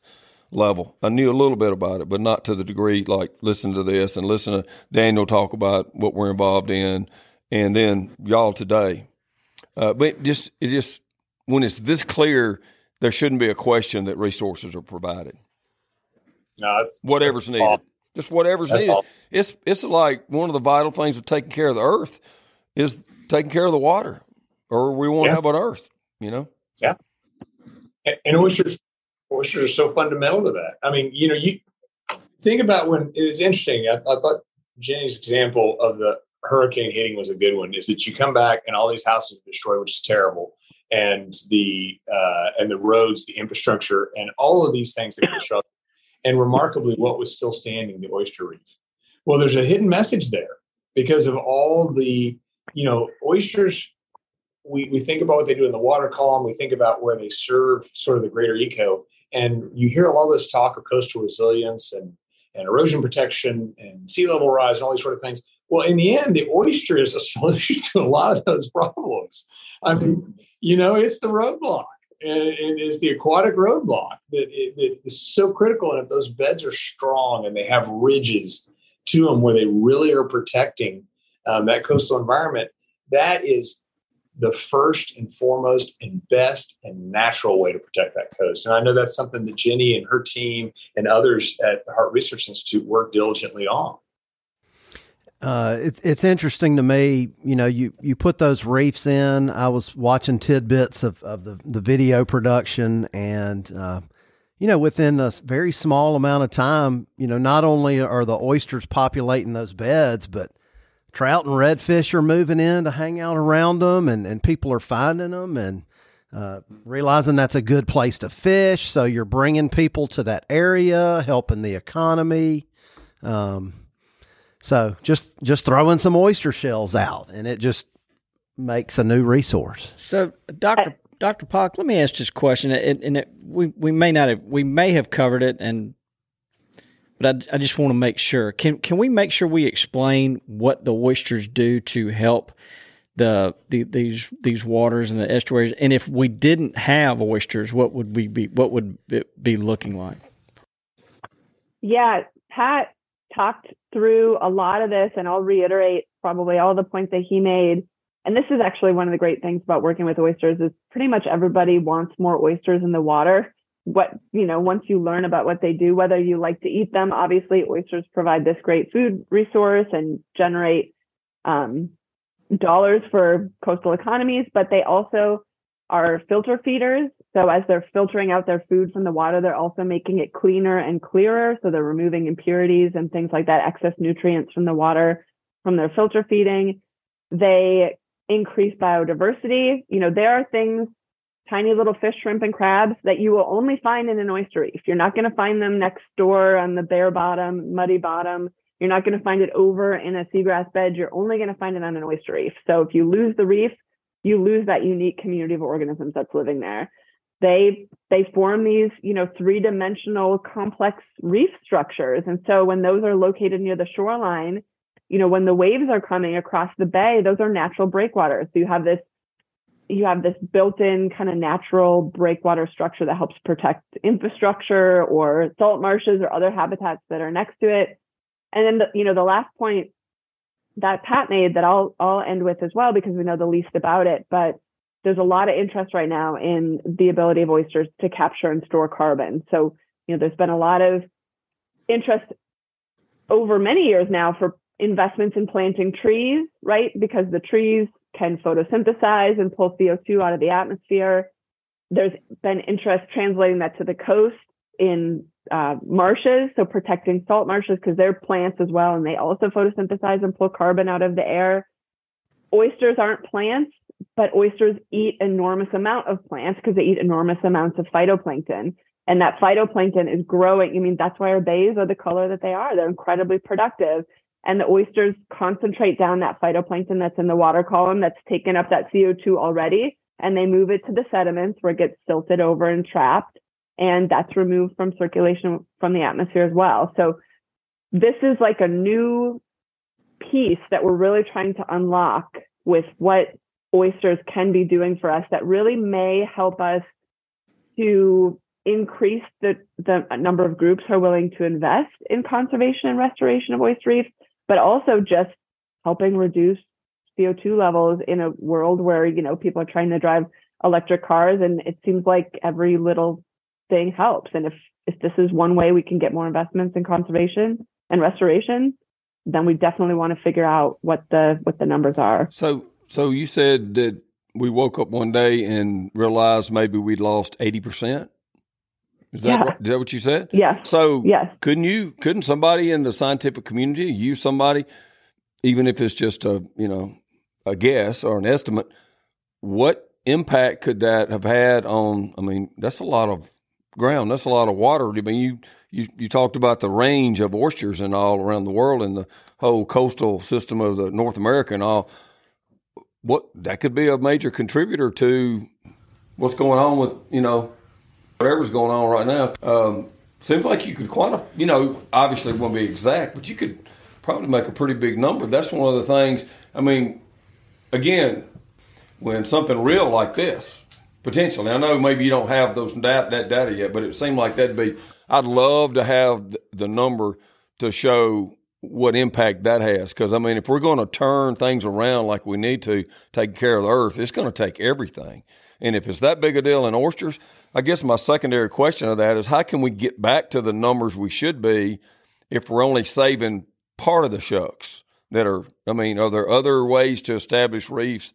level. I knew a little bit about it, but not to the degree like listen to this and listen to Daniel talk about what we're involved in, and then y'all today. Uh, but just it just when it's this clear, there shouldn't be a question that resources are provided. No, it's whatever's it's needed. All. Just whatever's That's needed. All. It's it's like one of the vital things of taking care of the earth is taking care of the water, or we won't yeah. have an earth. You know. Yeah. And, and oysters, oysters are so fundamental to that. I mean, you know, you think about when it's interesting. I, I thought Jenny's example of the hurricane hitting was a good one is that you come back and all these houses are destroyed, which is terrible. And the uh, and the roads, the infrastructure, and all of these things that were destroyed. And remarkably, what was still standing? The oyster reef. Well, there's a hidden message there because of all the, you know, oysters. We, we think about what they do in the water column. We think about where they serve sort of the greater eco. And you hear a lot of this talk of coastal resilience and, and erosion protection and sea level rise and all these sort of things. Well, in the end, the oyster is a solution to a lot of those problems. I mean, you know, it's the roadblock and it is the aquatic roadblock that, that is so critical. And if those beds are strong and they have ridges to them where they really are protecting um, that coastal environment, that is the first and foremost and best and natural way to protect that coast. And I know that's something that Jenny and her team and others at the Harte Research Institute work diligently on. Uh, it's it's interesting to me. You know, you, you put those reefs in. I was watching tidbits of, of the, the video production, and uh, you know, within a very small amount of time, you know, not only are the oysters populating those beds, but trout and redfish are moving in to hang out around them, and, and people are finding them and uh, realizing that's a good place to fish. So you're bringing people to that area, helping the economy. Um, so just just throwing some oyster shells out, and it just makes a new resource. So, Doctor Doctor Pock, let me ask this question, and, and it, we we may not have we may have covered it, and but I, I just want to make sure. Can can we make sure we explain what the oysters do to help the, the these these waters and the estuaries? And if we didn't have oysters, what would we be? What would it be looking like? Yeah, Pat talked through a lot of this, and I'll reiterate probably all the points that he made. And this is actually one of the great things about working with oysters is pretty much everybody wants more oysters in the water. What, you know, once you learn about what they do, whether you like to eat them, obviously oysters provide this great food resource and generate um, dollars for coastal economies, but they also are filter feeders. So as they're filtering out their food from the water, they're also making it cleaner and clearer. So they're removing impurities and things like that, excess nutrients from the water from their filter feeding. They increase biodiversity. You know, there are things tiny little fish, shrimp, and crabs that you will only find in an oyster reef. You're not going to find them next door on the bare bottom, muddy bottom. You're not going to find it over in a seagrass bed. You're only going to find it on an oyster reef. So if you lose the reef, you lose that unique community of organisms that's living there. They they form these, you know, three-dimensional complex reef structures. And so when those are located near the shoreline, you know, when the waves are coming across the bay, those are natural breakwaters. So you have this you have this built-in kind of natural breakwater structure that helps protect infrastructure or salt marshes or other habitats that are next to it. And then the, you know the last point that Pat made that I'll I'll end with as well because we know the least about it, but there's a lot of interest right now in the ability of oysters to capture and store carbon. So, you know, there's been a lot of interest over many years now for investments in planting trees, right? Because the trees can photosynthesize and pull CO2 out of the atmosphere. There's been interest translating that to the coast in uh, marshes, so protecting salt marshes because they're plants as well, and they also photosynthesize and pull carbon out of the air. Oysters aren't plants, but oysters eat enormous amount of plants because they eat enormous amounts of phytoplankton. And that phytoplankton is growing. I mean, that's why our bays are the color that they are. They're incredibly productive. And the oysters concentrate down that phytoplankton that's in the water column that's taken up that CO2 already. And they move it to the sediments where it gets silted over and trapped. And that's removed from circulation from the atmosphere as well. So this is like a new piece that we're really trying to unlock with what oysters can be doing for us that really may help us to increase the, the number of groups who are willing to invest in conservation and restoration of oyster reefs, but also just helping reduce CO2 levels in a world where, you know, people are trying to drive electric cars and it seems like every little thing helps. And if, if this is one way we can get more investments in conservation and restoration, then we definitely want to figure out what the what the numbers are. So so you said that we woke up one day and realized maybe we'd lost eighty percent. Is that Yeah. right? Is that what you said? Yes. So Yes. couldn't you couldn't somebody in the scientific community use somebody, even if it's just a you know a guess or an estimate, what impact could that have had on? I mean, that's a lot of ground. That's a lot of water. I mean, you you you talked about the range of oysters and all around the world and the whole coastal system of the North America and all. What that could be a major contributor to what's going on with you know whatever's going on right now. Um, seems like you could quantify. You know, obviously it won't be exact, but you could probably make a pretty big number. That's one of the things. I mean, again, when something real like this, potentially, I know maybe you don't have those that, that data yet, but it seemed like that'd be. I'd love to have the number to show what impact that has. Because I mean, if we're going to turn things around like we need to, take care of the earth, it's going to take everything. And if it's that big a deal in oysters, I guess my secondary question of that is how can we get back to the numbers we should be if we're only saving part of the shucks that are, I mean, are there other ways to establish reefs,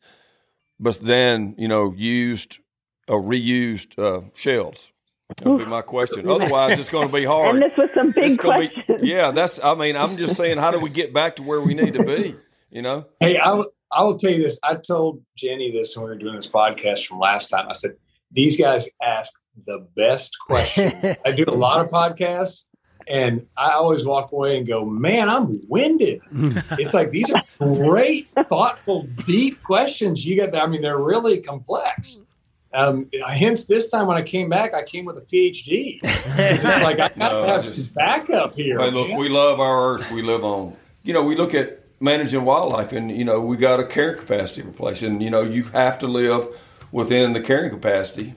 but then, you know, used or reused uh, shells? That would be my question. Otherwise, it's going to be hard. And this was some big It's gonna be- questions. yeah, that's. I mean, I'm just saying, how do we get back to where we need to be? You know, Hey, I will- I will tell you this. I told Jenny this when we were doing this podcast from last time. I said, these guys ask the best questions. I do a lot of podcasts and I always walk away and go, man, I'm winded. it's like these are great, thoughtful, deep questions. You get, I mean, they're really complex. Um, hence, this time when I came back, I came with a PhD. It's like I got No, to I have just- backup here. Hey, look, we love our earth we live on. You know, we look at managing wildlife, and you know, we got a carrying capacity replace, and you know, you have to live within the carrying capacity.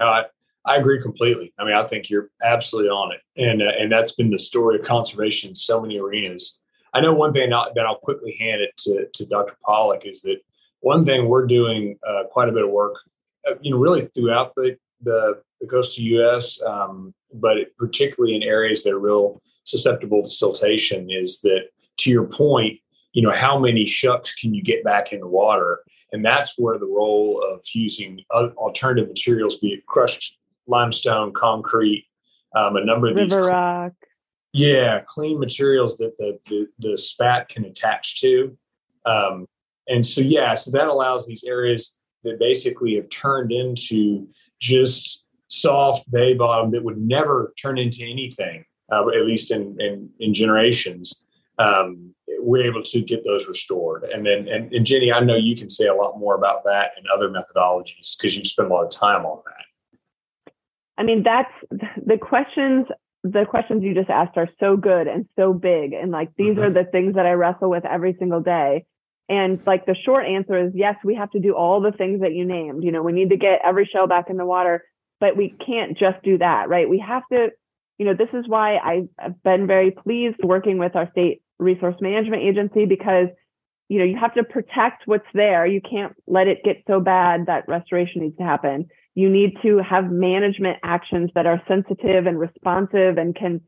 I, I agree completely. I mean, I think you're absolutely on it, and uh, and that's been the story of conservation in so many arenas. I know one thing that I'll quickly hand it to to Dr. Pollack is that one thing we're doing uh, quite a bit of work, uh, you know, really throughout the the, the coastal U.S., um, but particularly in areas that are real susceptible to siltation, is that to your point, you know, how many shucks can you get back in the water? And that's where the role of using alternative materials, be it crushed limestone, concrete, um, a number of these, River rock. yeah, clean materials that the, the the spat can attach to. Um, and so, yeah, so that allows these areas that basically have turned into just soft bay bottom that would never turn into anything, uh, at least in, in, in generations. Um, we're able to get those restored. And then, and, and Jenny, I know you can say a lot more about that and other methodologies because you spend a lot of time on that. I mean, that's the questions. The questions you just asked are so good and so big, and like these mm-hmm. are the things that I wrestle with every single day. And like the short answer is yes, we have to do all the things that you named. You know, we need to get every shell back in the water, but we can't just do that, right? We have to, you know, this is why I've been very pleased working with our state resource management agency because you know you have to protect what's there. You can't let it get so bad that restoration needs to happen. You need to have management actions that are sensitive and responsive and can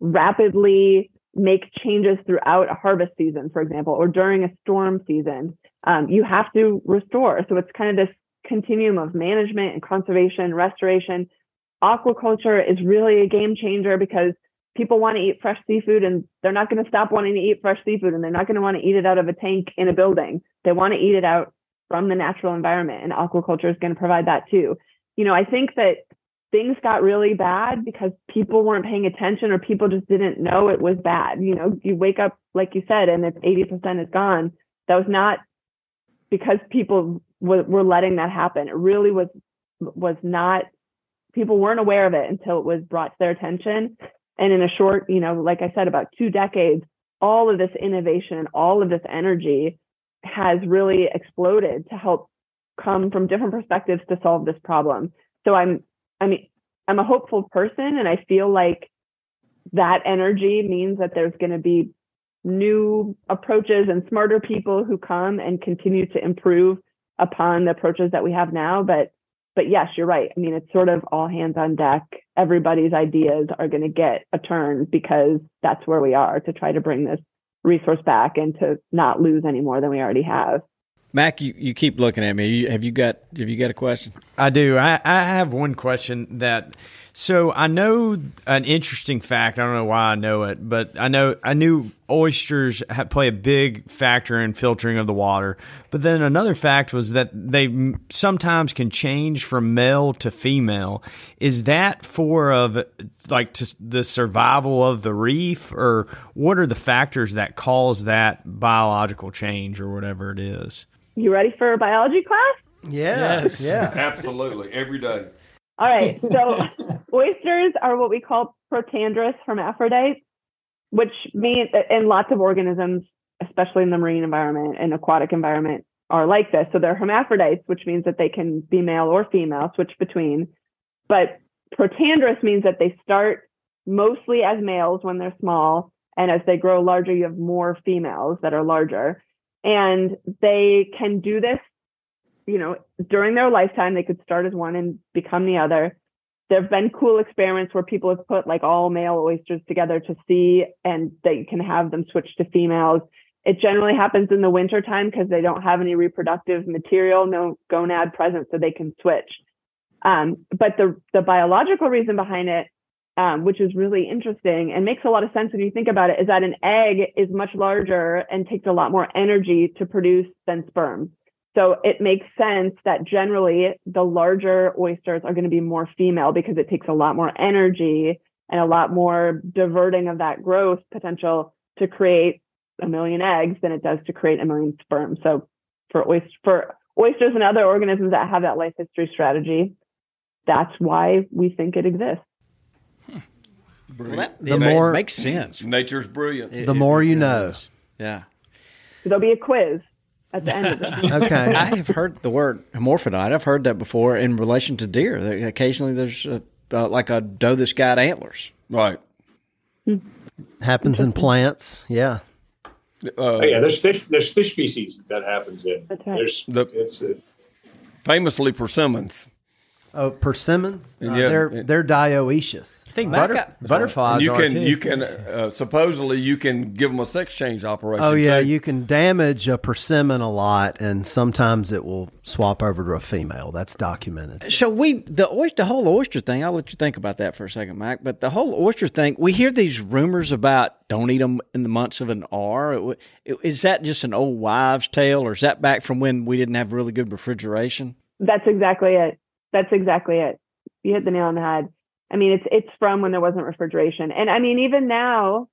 rapidly make changes throughout a harvest season for example or during a storm season. Um, you have to restore. So it's kind of this continuum of management and conservation restoration. Aquaculture is really a game changer because people want to eat fresh seafood and they're not going to stop wanting to eat fresh seafood and they're not going to want to eat it out of a tank in a building. They want to eat it out from the natural environment and aquaculture is going to provide that too. You know, I think that things got really bad because people weren't paying attention or people just didn't know it was bad. You know, you wake up, like you said, and if 80% is gone, that was not because people w- were letting that happen. It really was, was not, people weren't aware of it until it was brought to their attention. And in a short, you know, like I said, about two decades, all of this innovation, all of this energy has really exploded to help come from different perspectives to solve this problem. So I'm, I mean, I'm a hopeful person and I feel like that energy means that there's going to be new approaches and smarter people who come and continue to improve upon the approaches that we have now. But but yes, you're right. I mean, it's sort of all hands on deck. Everybody's ideas are going to get a turn because that's where we are to try to bring this resource back and to not lose any more than we already have. Mac, you, you keep looking at me. You, have you got have you got a question? I do. I, I have one question that so I know an interesting fact. I don't know why I know it, but I know I knew oysters play a big factor in filtering of the water. But then another fact was that they sometimes can change from male to female. Is that for of like the survival of the reef, or what are the factors that cause that biological change, or whatever it is? You ready for a biology class? Yeah. Yes. Yeah. Absolutely. Every day. All right. So oysters are what we call protandrous hermaphrodites, which mean and lots of organisms, especially in the marine environment and aquatic environment, are like this. So they're hermaphrodites, which means that they can be male or female, switch between. But protandrous means that they start mostly as males when they're small. And as they grow larger, you have more females that are larger. And they can do this you know, during their lifetime, they could start as one and become the other. There have been cool experiments where people have put like all male oysters together to see, and they can have them switch to females. It generally happens in the wintertime because they don't have any reproductive material, no gonad present, so they can switch. Um, but the the biological reason behind it, um, which is really interesting and makes a lot of sense when you think about it, is that an egg is much larger and takes a lot more energy to produce than sperm. So it makes sense that generally the larger oysters are going to be more female because it takes a lot more energy and a lot more diverting of that growth potential to create a million eggs than it does to create a million sperm. So for oyster, for oysters and other organisms that have that life history strategy, that's why we think it exists. Well, that, the more makes sense. Nature's brilliant. The more you know. Yeah. So there'll be a quiz at the end of the okay. I have heard the word hermaphrodite. I've heard that before in relation to deer. Occasionally, there's a, uh, like a doe that's got antlers. Right. Happens in plants. Yeah. Uh, oh, yeah, there's fish. There's fish species that happens in. That's right. There's the, it's uh, famously persimmons. Oh, persimmons. Uh, yeah, they're they're dioecious. Think Mac, butter, I- butterflies you are can too. you can uh, supposedly you can give them a sex change operation. Oh yeah, too. you can damage a persimmon a lot, and sometimes it will swap over to a female. That's documented. So we the oyster, the whole oyster thing. I'll let you think about that for a second, Mac. But the whole oyster thing, we hear these rumors about don't eat them in the months of an R. Is that just an old wives' tale, or is that back from when we didn't have really good refrigeration? That's exactly it. That's exactly it. You hit the nail on the head. I mean, it's it's from when there wasn't refrigeration, and I mean, even now,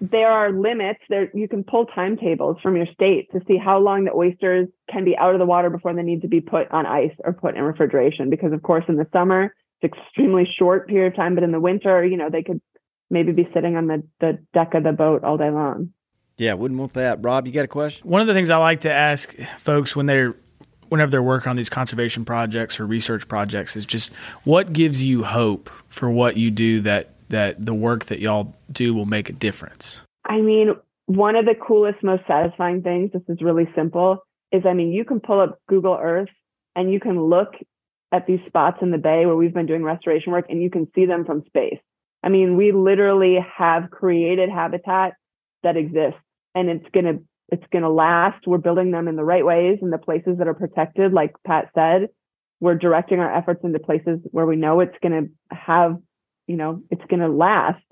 there are limits. There you can pull timetables from your state to see how long the oysters can be out of the water before they need to be put on ice or put in refrigeration. Because of course, in the summer, it's extremely short period of time, but in the winter, you know, they could maybe be sitting on the the deck of the boat all day long. Yeah, wouldn't want that. Rob, you got a question? One of the things I like to ask folks when they're whenever they're working on these conservation projects or research projects is just what gives you hope for what you do that that the work that y'all do will make a difference. I mean, one of the coolest, most satisfying things, this is really simple, is I mean, you can pull up Google Earth and you can look at these spots in the bay where we've been doing restoration work and you can see them from space. I mean, we literally have created habitat that exists and it's going to it's going to last. We're building them in the right ways in the places that are protected like Pat said. We're directing our efforts into places where we know it's going to have, you know, it's going to last.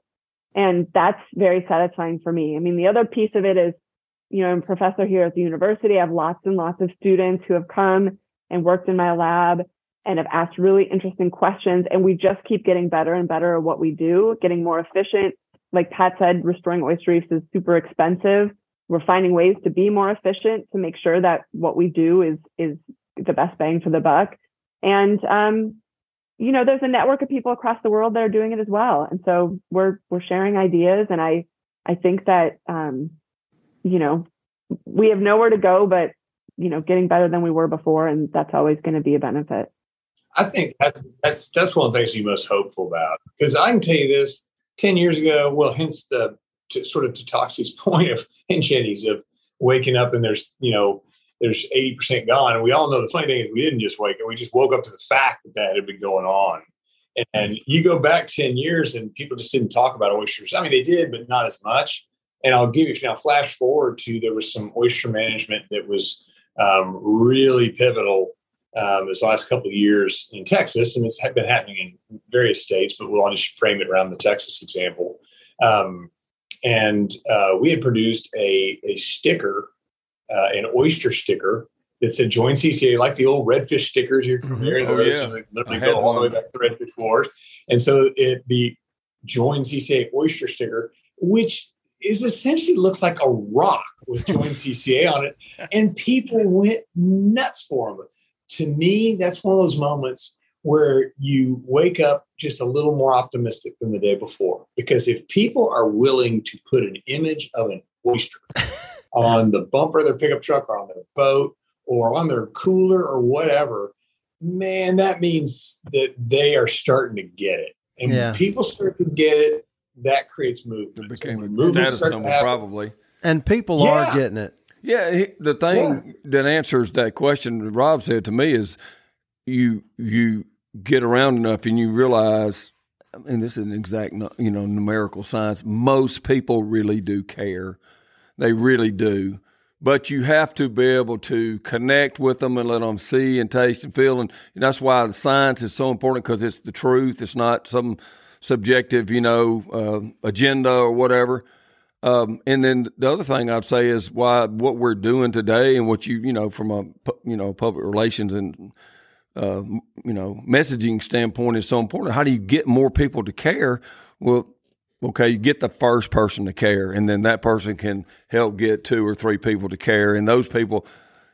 And that's very satisfying for me. I mean, the other piece of it is, you know, I'm a professor here at the university. I have lots and lots of students who have come and worked in my lab and have asked really interesting questions. And we just keep getting better and better at what we do, getting more efficient. Like Pat said, restoring oyster reefs is super expensive. We're finding ways to be more efficient to make sure that what we do is is the best bang for the buck. And um, you know, there's a network of people across the world that are doing it as well. And so we're we're sharing ideas. And I I think that um, you know, we have nowhere to go but you know, getting better than we were before, and that's always going to be a benefit. I think that's that's that's one of the things you're most hopeful about because I can tell you this: ten years ago, well, hence the to, sort of to Toxey's point of and Jenny's of waking up and there's you know there's eighty percent gone, and we all know the funny thing is we didn't just wake up; we just woke up to the fact that that had been going on. And you go back ten years, and people just didn't talk about oysters. I mean, they did, but not as much. And I'll give you now flash forward to there was some oyster management that was um, really pivotal um, this last couple of years in Texas, and it's been happening in various states, but we'll just frame it around the Texas example. Um, and uh, we had produced a, a sticker, uh, an oyster sticker that said "Join CCA," like the old redfish stickers you're familiar Oh, with. yeah. literally go all the way back to the redfish wars. And so it the Join CCA oyster sticker, which is essentially looks like a rock with Join CCA on it, and people went nuts for them. To me, that's one of those moments where you wake up just a little more optimistic than the day before. Because if people are willing to put an image of an oyster on the bumper of their pickup truck or on their boat or on their cooler or whatever, man, that means that they are starting to get it. And Yeah. when people start to get it, that creates movement. It became So a when movements status symbol, happen- probably. And people Yeah. are getting it. Yeah, he- the thing that answers that question Rob said to me is you you get around enough and you realize, and this is an exact you know numerical science. Most people really do care, they really do. But you have to be able to connect with them and let them see and taste and feel, and that's why the science is so important because it's the truth. It's not some subjective, you know, uh, agenda or whatever. Um, and then the other thing I'd say is why what we're doing today and what you you know from a you know public relations and uh, you know messaging standpoint is so important. How do you get more people to care? Well, okay, you get the first person to care, and then that person can help get two or three people to care, and those people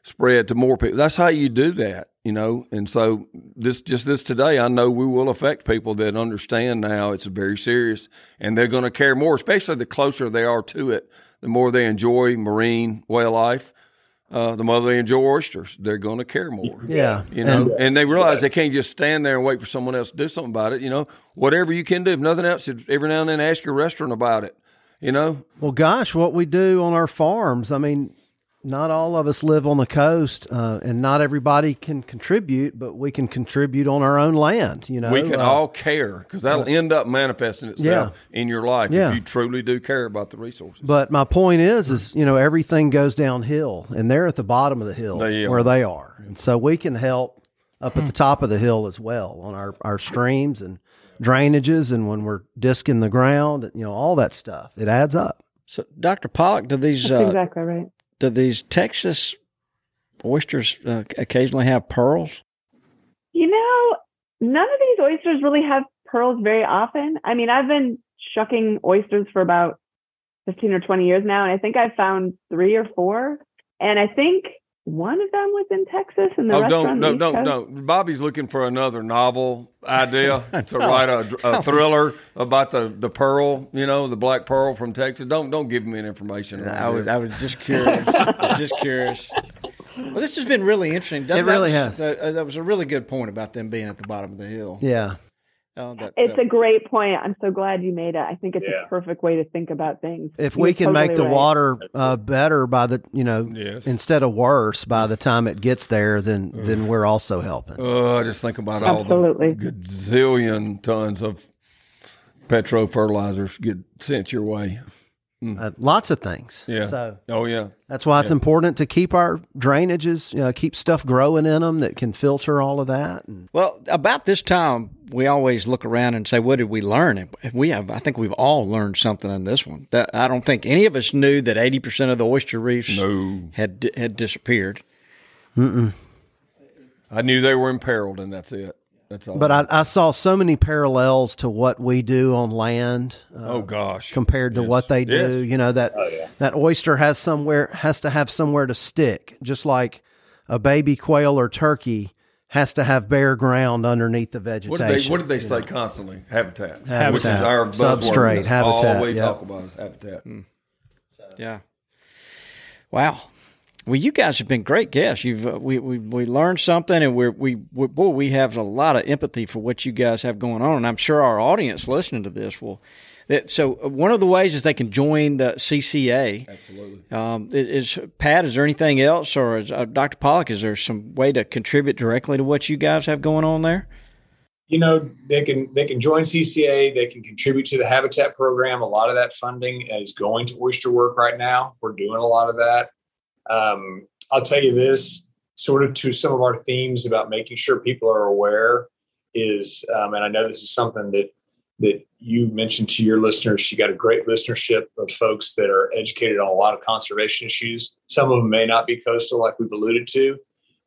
spread to more people. That's how you do that, you know. And so this just this today, I know we will affect people that understand now it's very serious, and they're going to care more, especially the closer they are to it. The more they enjoy marine whale life, uh, the more they enjoy oysters. They're going to care more. Yeah. You know, And- and, they realize they can't just stand there and wait for someone else to do something about it. You know, whatever you can do, if nothing else, every now and then ask your restaurant about it. You know, Well, gosh, what we do on our farms, I mean, not all of us live on the coast, uh, and not everybody can contribute, but we can contribute on our own land. You know, we can Uh, all care because that'll end up manifesting itself in your life Yeah. if you truly do care about the resources. But my point is, is you know everything goes downhill, and they're at the bottom of the hill They where they are, and so we can help up at the top of the hill as well on our our streams and drainages, and when we're disking the ground, you know all that stuff. It adds up. So, Dr. Pollack, do these That's uh, exactly right. Do these Texas oysters uh, occasionally have pearls? You know, none of these oysters really have pearls very often. I mean, I've been shucking oysters for about 15 or 20 years now, and I think I've found three or four. And I think one of them was in Texas and the Oh, rest are on don't, the no, East don't, Coast. no. Bobby's looking for another novel idea to write a, a thriller about the, the pearl, you know, the black pearl from Texas. Don't don't give me any information. about I was this. I was just curious. just curious. Well, this has been really interesting. That, It really that was, has. That was a really good point about them being at the bottom of the hill. Yeah, Uh, that- It's that- a great point. I'm so glad you made it. I think it's Yeah. a perfect way to think about things. if You're we can make the right. water uh, better by the you know Yes. instead of worse by the time it gets there, then then we're also helping. Uh, just think about Absolutely. all the gazillion tons of petro fertilizers get sent your way. Uh, lots of things. Yeah. So Oh yeah. That's why it's important to keep our drainages, you know, keep stuff growing in them that can filter all of that. And Well, about this time, we always look around and say, "What did we learn?" And we have, I think, we've all learned something in this one. That I don't think any of us knew that eighty percent of the oyster reefs No. had had disappeared. I knew they were imperiled, and that's it. That's all. but I, I saw so many parallels to what we do on land uh, oh gosh, compared to Yes. what they do. Yes. You know that yeah. that oyster has somewhere has to have somewhere to stick, just like a baby quail or turkey has to have bare ground underneath the vegetation. What did they What did they say constantly? Habitat, Habitat. which is our. Substrate, habitat, All we yep. talk about is habitat. Yeah. Wow. Well, you guys have been great guests. You've uh, we, we we learned something, and we're we, we boy we have a lot of empathy for what you guys have going on, and I'm sure our audience listening to this will. That, so uh, one of the ways is they can join the CCA. Absolutely. Um, is, is Pat? Is there anything else, or is, uh, Dr. Pollack? Is there some way to contribute directly to what you guys have going on there? you know they can they can join CCA. They can contribute to the Habitat program. A lot of that funding is going to oyster work right now. We're doing a lot of that. Um, I'll tell you this, sort of to some of our themes about making sure people are aware is, um, and I know this is something that that you mentioned to your listeners. You got a great listenership of folks that are educated on a lot of conservation issues. Some of them may not be coastal, like we've alluded to.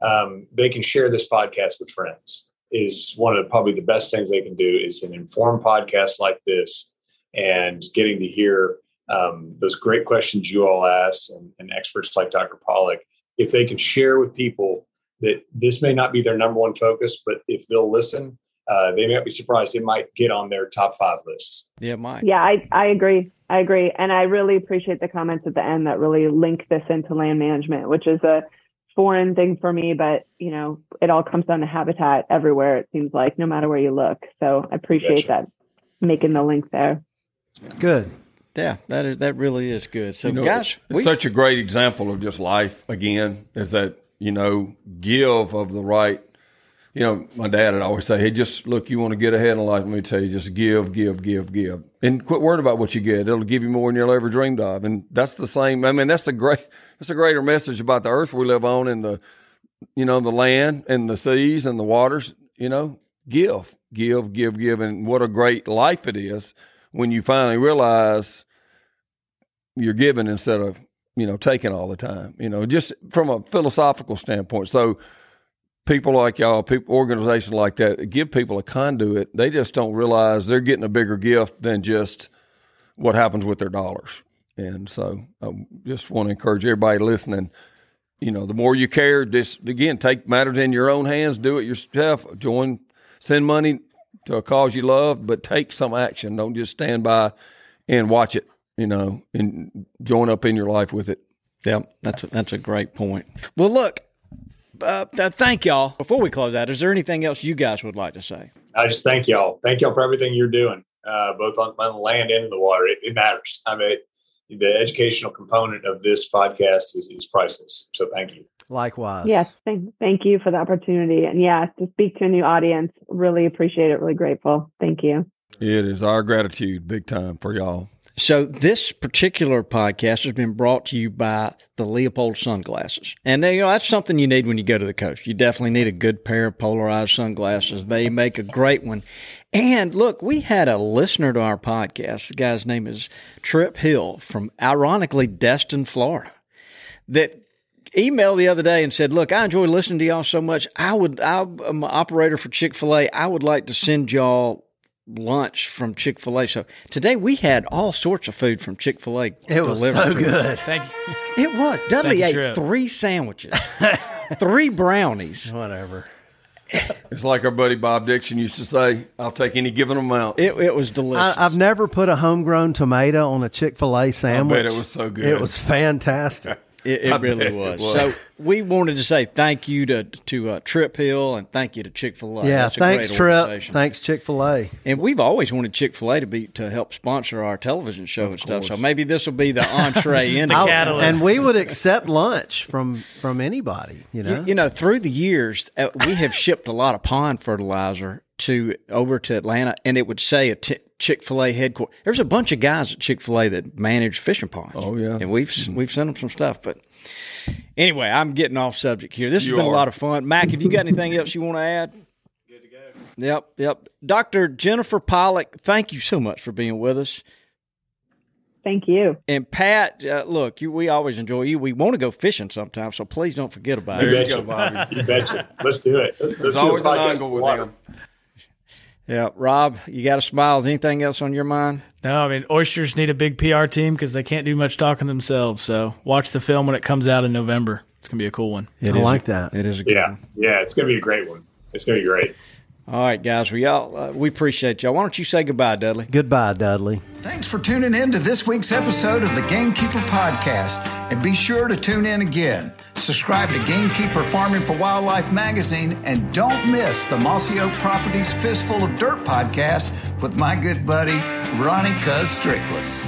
Um, they can share this podcast with friends is one of the, probably the best things they can do is an informed podcast like this and getting to hear um, those great questions you all asked and, and experts like Dr. Pollack. If they can share with people that this may not be their number one focus, but if they'll listen, uh, they might be surprised. It might get on their top five lists. Yeah, Mike. Yeah, I, I agree. I agree. And I really appreciate the comments at the end that really link this into land management, which is a foreign thing for me, but you know, it all comes down to habitat everywhere, it seems like, no matter where you look. So I appreciate Gotcha. that making the link there. Good. Yeah, that is, that really is good. So, You know, we, such a great example of just life again is that you know give of the right you know my dad would always say hey just look you want to get ahead in life. Let me tell you just give give give give. And quit worrying about what you get. It'll give you more than you'll ever dreamed of. And that's the same i mean that's a great that's a greater message about the earth we live on and the you know the land and the seas and the waters you know? Give give give give. And what a great life it is when you finally realize you're giving instead of you know taking all the time you know just from a philosophical standpoint. So people like y'all people organizations like that give people a conduit. They just don't realize they're getting a bigger gift than just what happens with their dollars. And so i just want to encourage everybody listening you know the more you care just again take matters in your own hands do it yourself join send money to a cause you love but take some action. Don't just stand by and watch it you know and join up in your life with it yeah, that's a, that's a great point. Well, look, uh, th- thank y'all. Before we close out, is there anything else you guys would like to say? I just thank y'all. Thank y'all for everything you're doing, uh, both on, on the land and in the water. It, it matters. I mean, the educational component of this podcast is, is priceless. So thank you. Likewise. Yes, thank, thank you for the opportunity. And yeah, to speak to a new audience, really appreciate it. Really grateful. Thank you. It is our gratitude, big time for y'all. So this particular podcast has been brought to you by the Leupold sunglasses. And you know, that's something you need when you go to the coast. You definitely need a good pair of polarized sunglasses. They make a great one. And look, we had a listener to our podcast. The guy's name is Trip Hill from ironically Destin, Florida. That emailed the other day and said, "Look, I enjoy listening to y'all so much. I would, I'm an operator for Chick Fil A. I would like to send y'all lunch from Chick Fil A. So today we had all sorts of food from Chick Fil A. It was so good. Thank you. It was. Dudley ate Trip. three sandwiches, three brownies. Whatever. It's like our buddy Bob Dixon used to say, I'll take any given amount. It, it was delicious. I, I've never put a homegrown tomato on a Chick Fil A sandwich. it was so good. It was fantastic. It, it really bet it was. was. So we wanted to say thank you to to uh, Trip Hill and thank you to Chick Fil A. yeah, That's a thanks, great Trip. Thanks, Chick Fil A. And we've always wanted Chick Fil A to be to help sponsor our television show and stuff. So maybe this will be the entree into the catalyst. And we would accept lunch from from anybody. You know. You, you know, through the years, uh, we have shipped a lot of pond fertilizer to over to Atlanta, and it would say a t- Chick Fil A headquarters. There's a bunch of guys at Chick Fil A that manage fishing ponds. Oh, yeah. and we've we've sent them some stuff. But anyway, I'm getting off subject here. This has You been a lot of fun. Mac, have you got anything else you want to add? Good to go. Yep, yep. Dr. Jennifer Pollack, thank you so much for being with us. Thank you. And Pat, uh, look, you, we always enjoy you. We want to go fishing sometime, so please don't forget about There it. you go, betcha. Bobby. You betcha. Let's do it. Let's There's do always an podcast angle with water. him. Yeah, Rob, you got a smile. Is anything else on your mind? No, I mean oysters need a big PR team because they can't do much talking themselves. So watch the film when it comes out in November. It's gonna be a cool one. I like that. It is a good Yeah, one. yeah, it's gonna be a great one. It's gonna be great. All right, guys. We all uh, we appreciate y'all. Why don't you say goodbye, Dudley? Goodbye, Dudley. Thanks for tuning in to this week's episode of the Gamekeeper Podcast. And be sure to tune in again. Subscribe to Gamekeeper Farming for Wildlife magazine and don't miss the Mossy Oak Properties Fistful of Dirt podcast with my good buddy, Ronnie Cuz Strickland.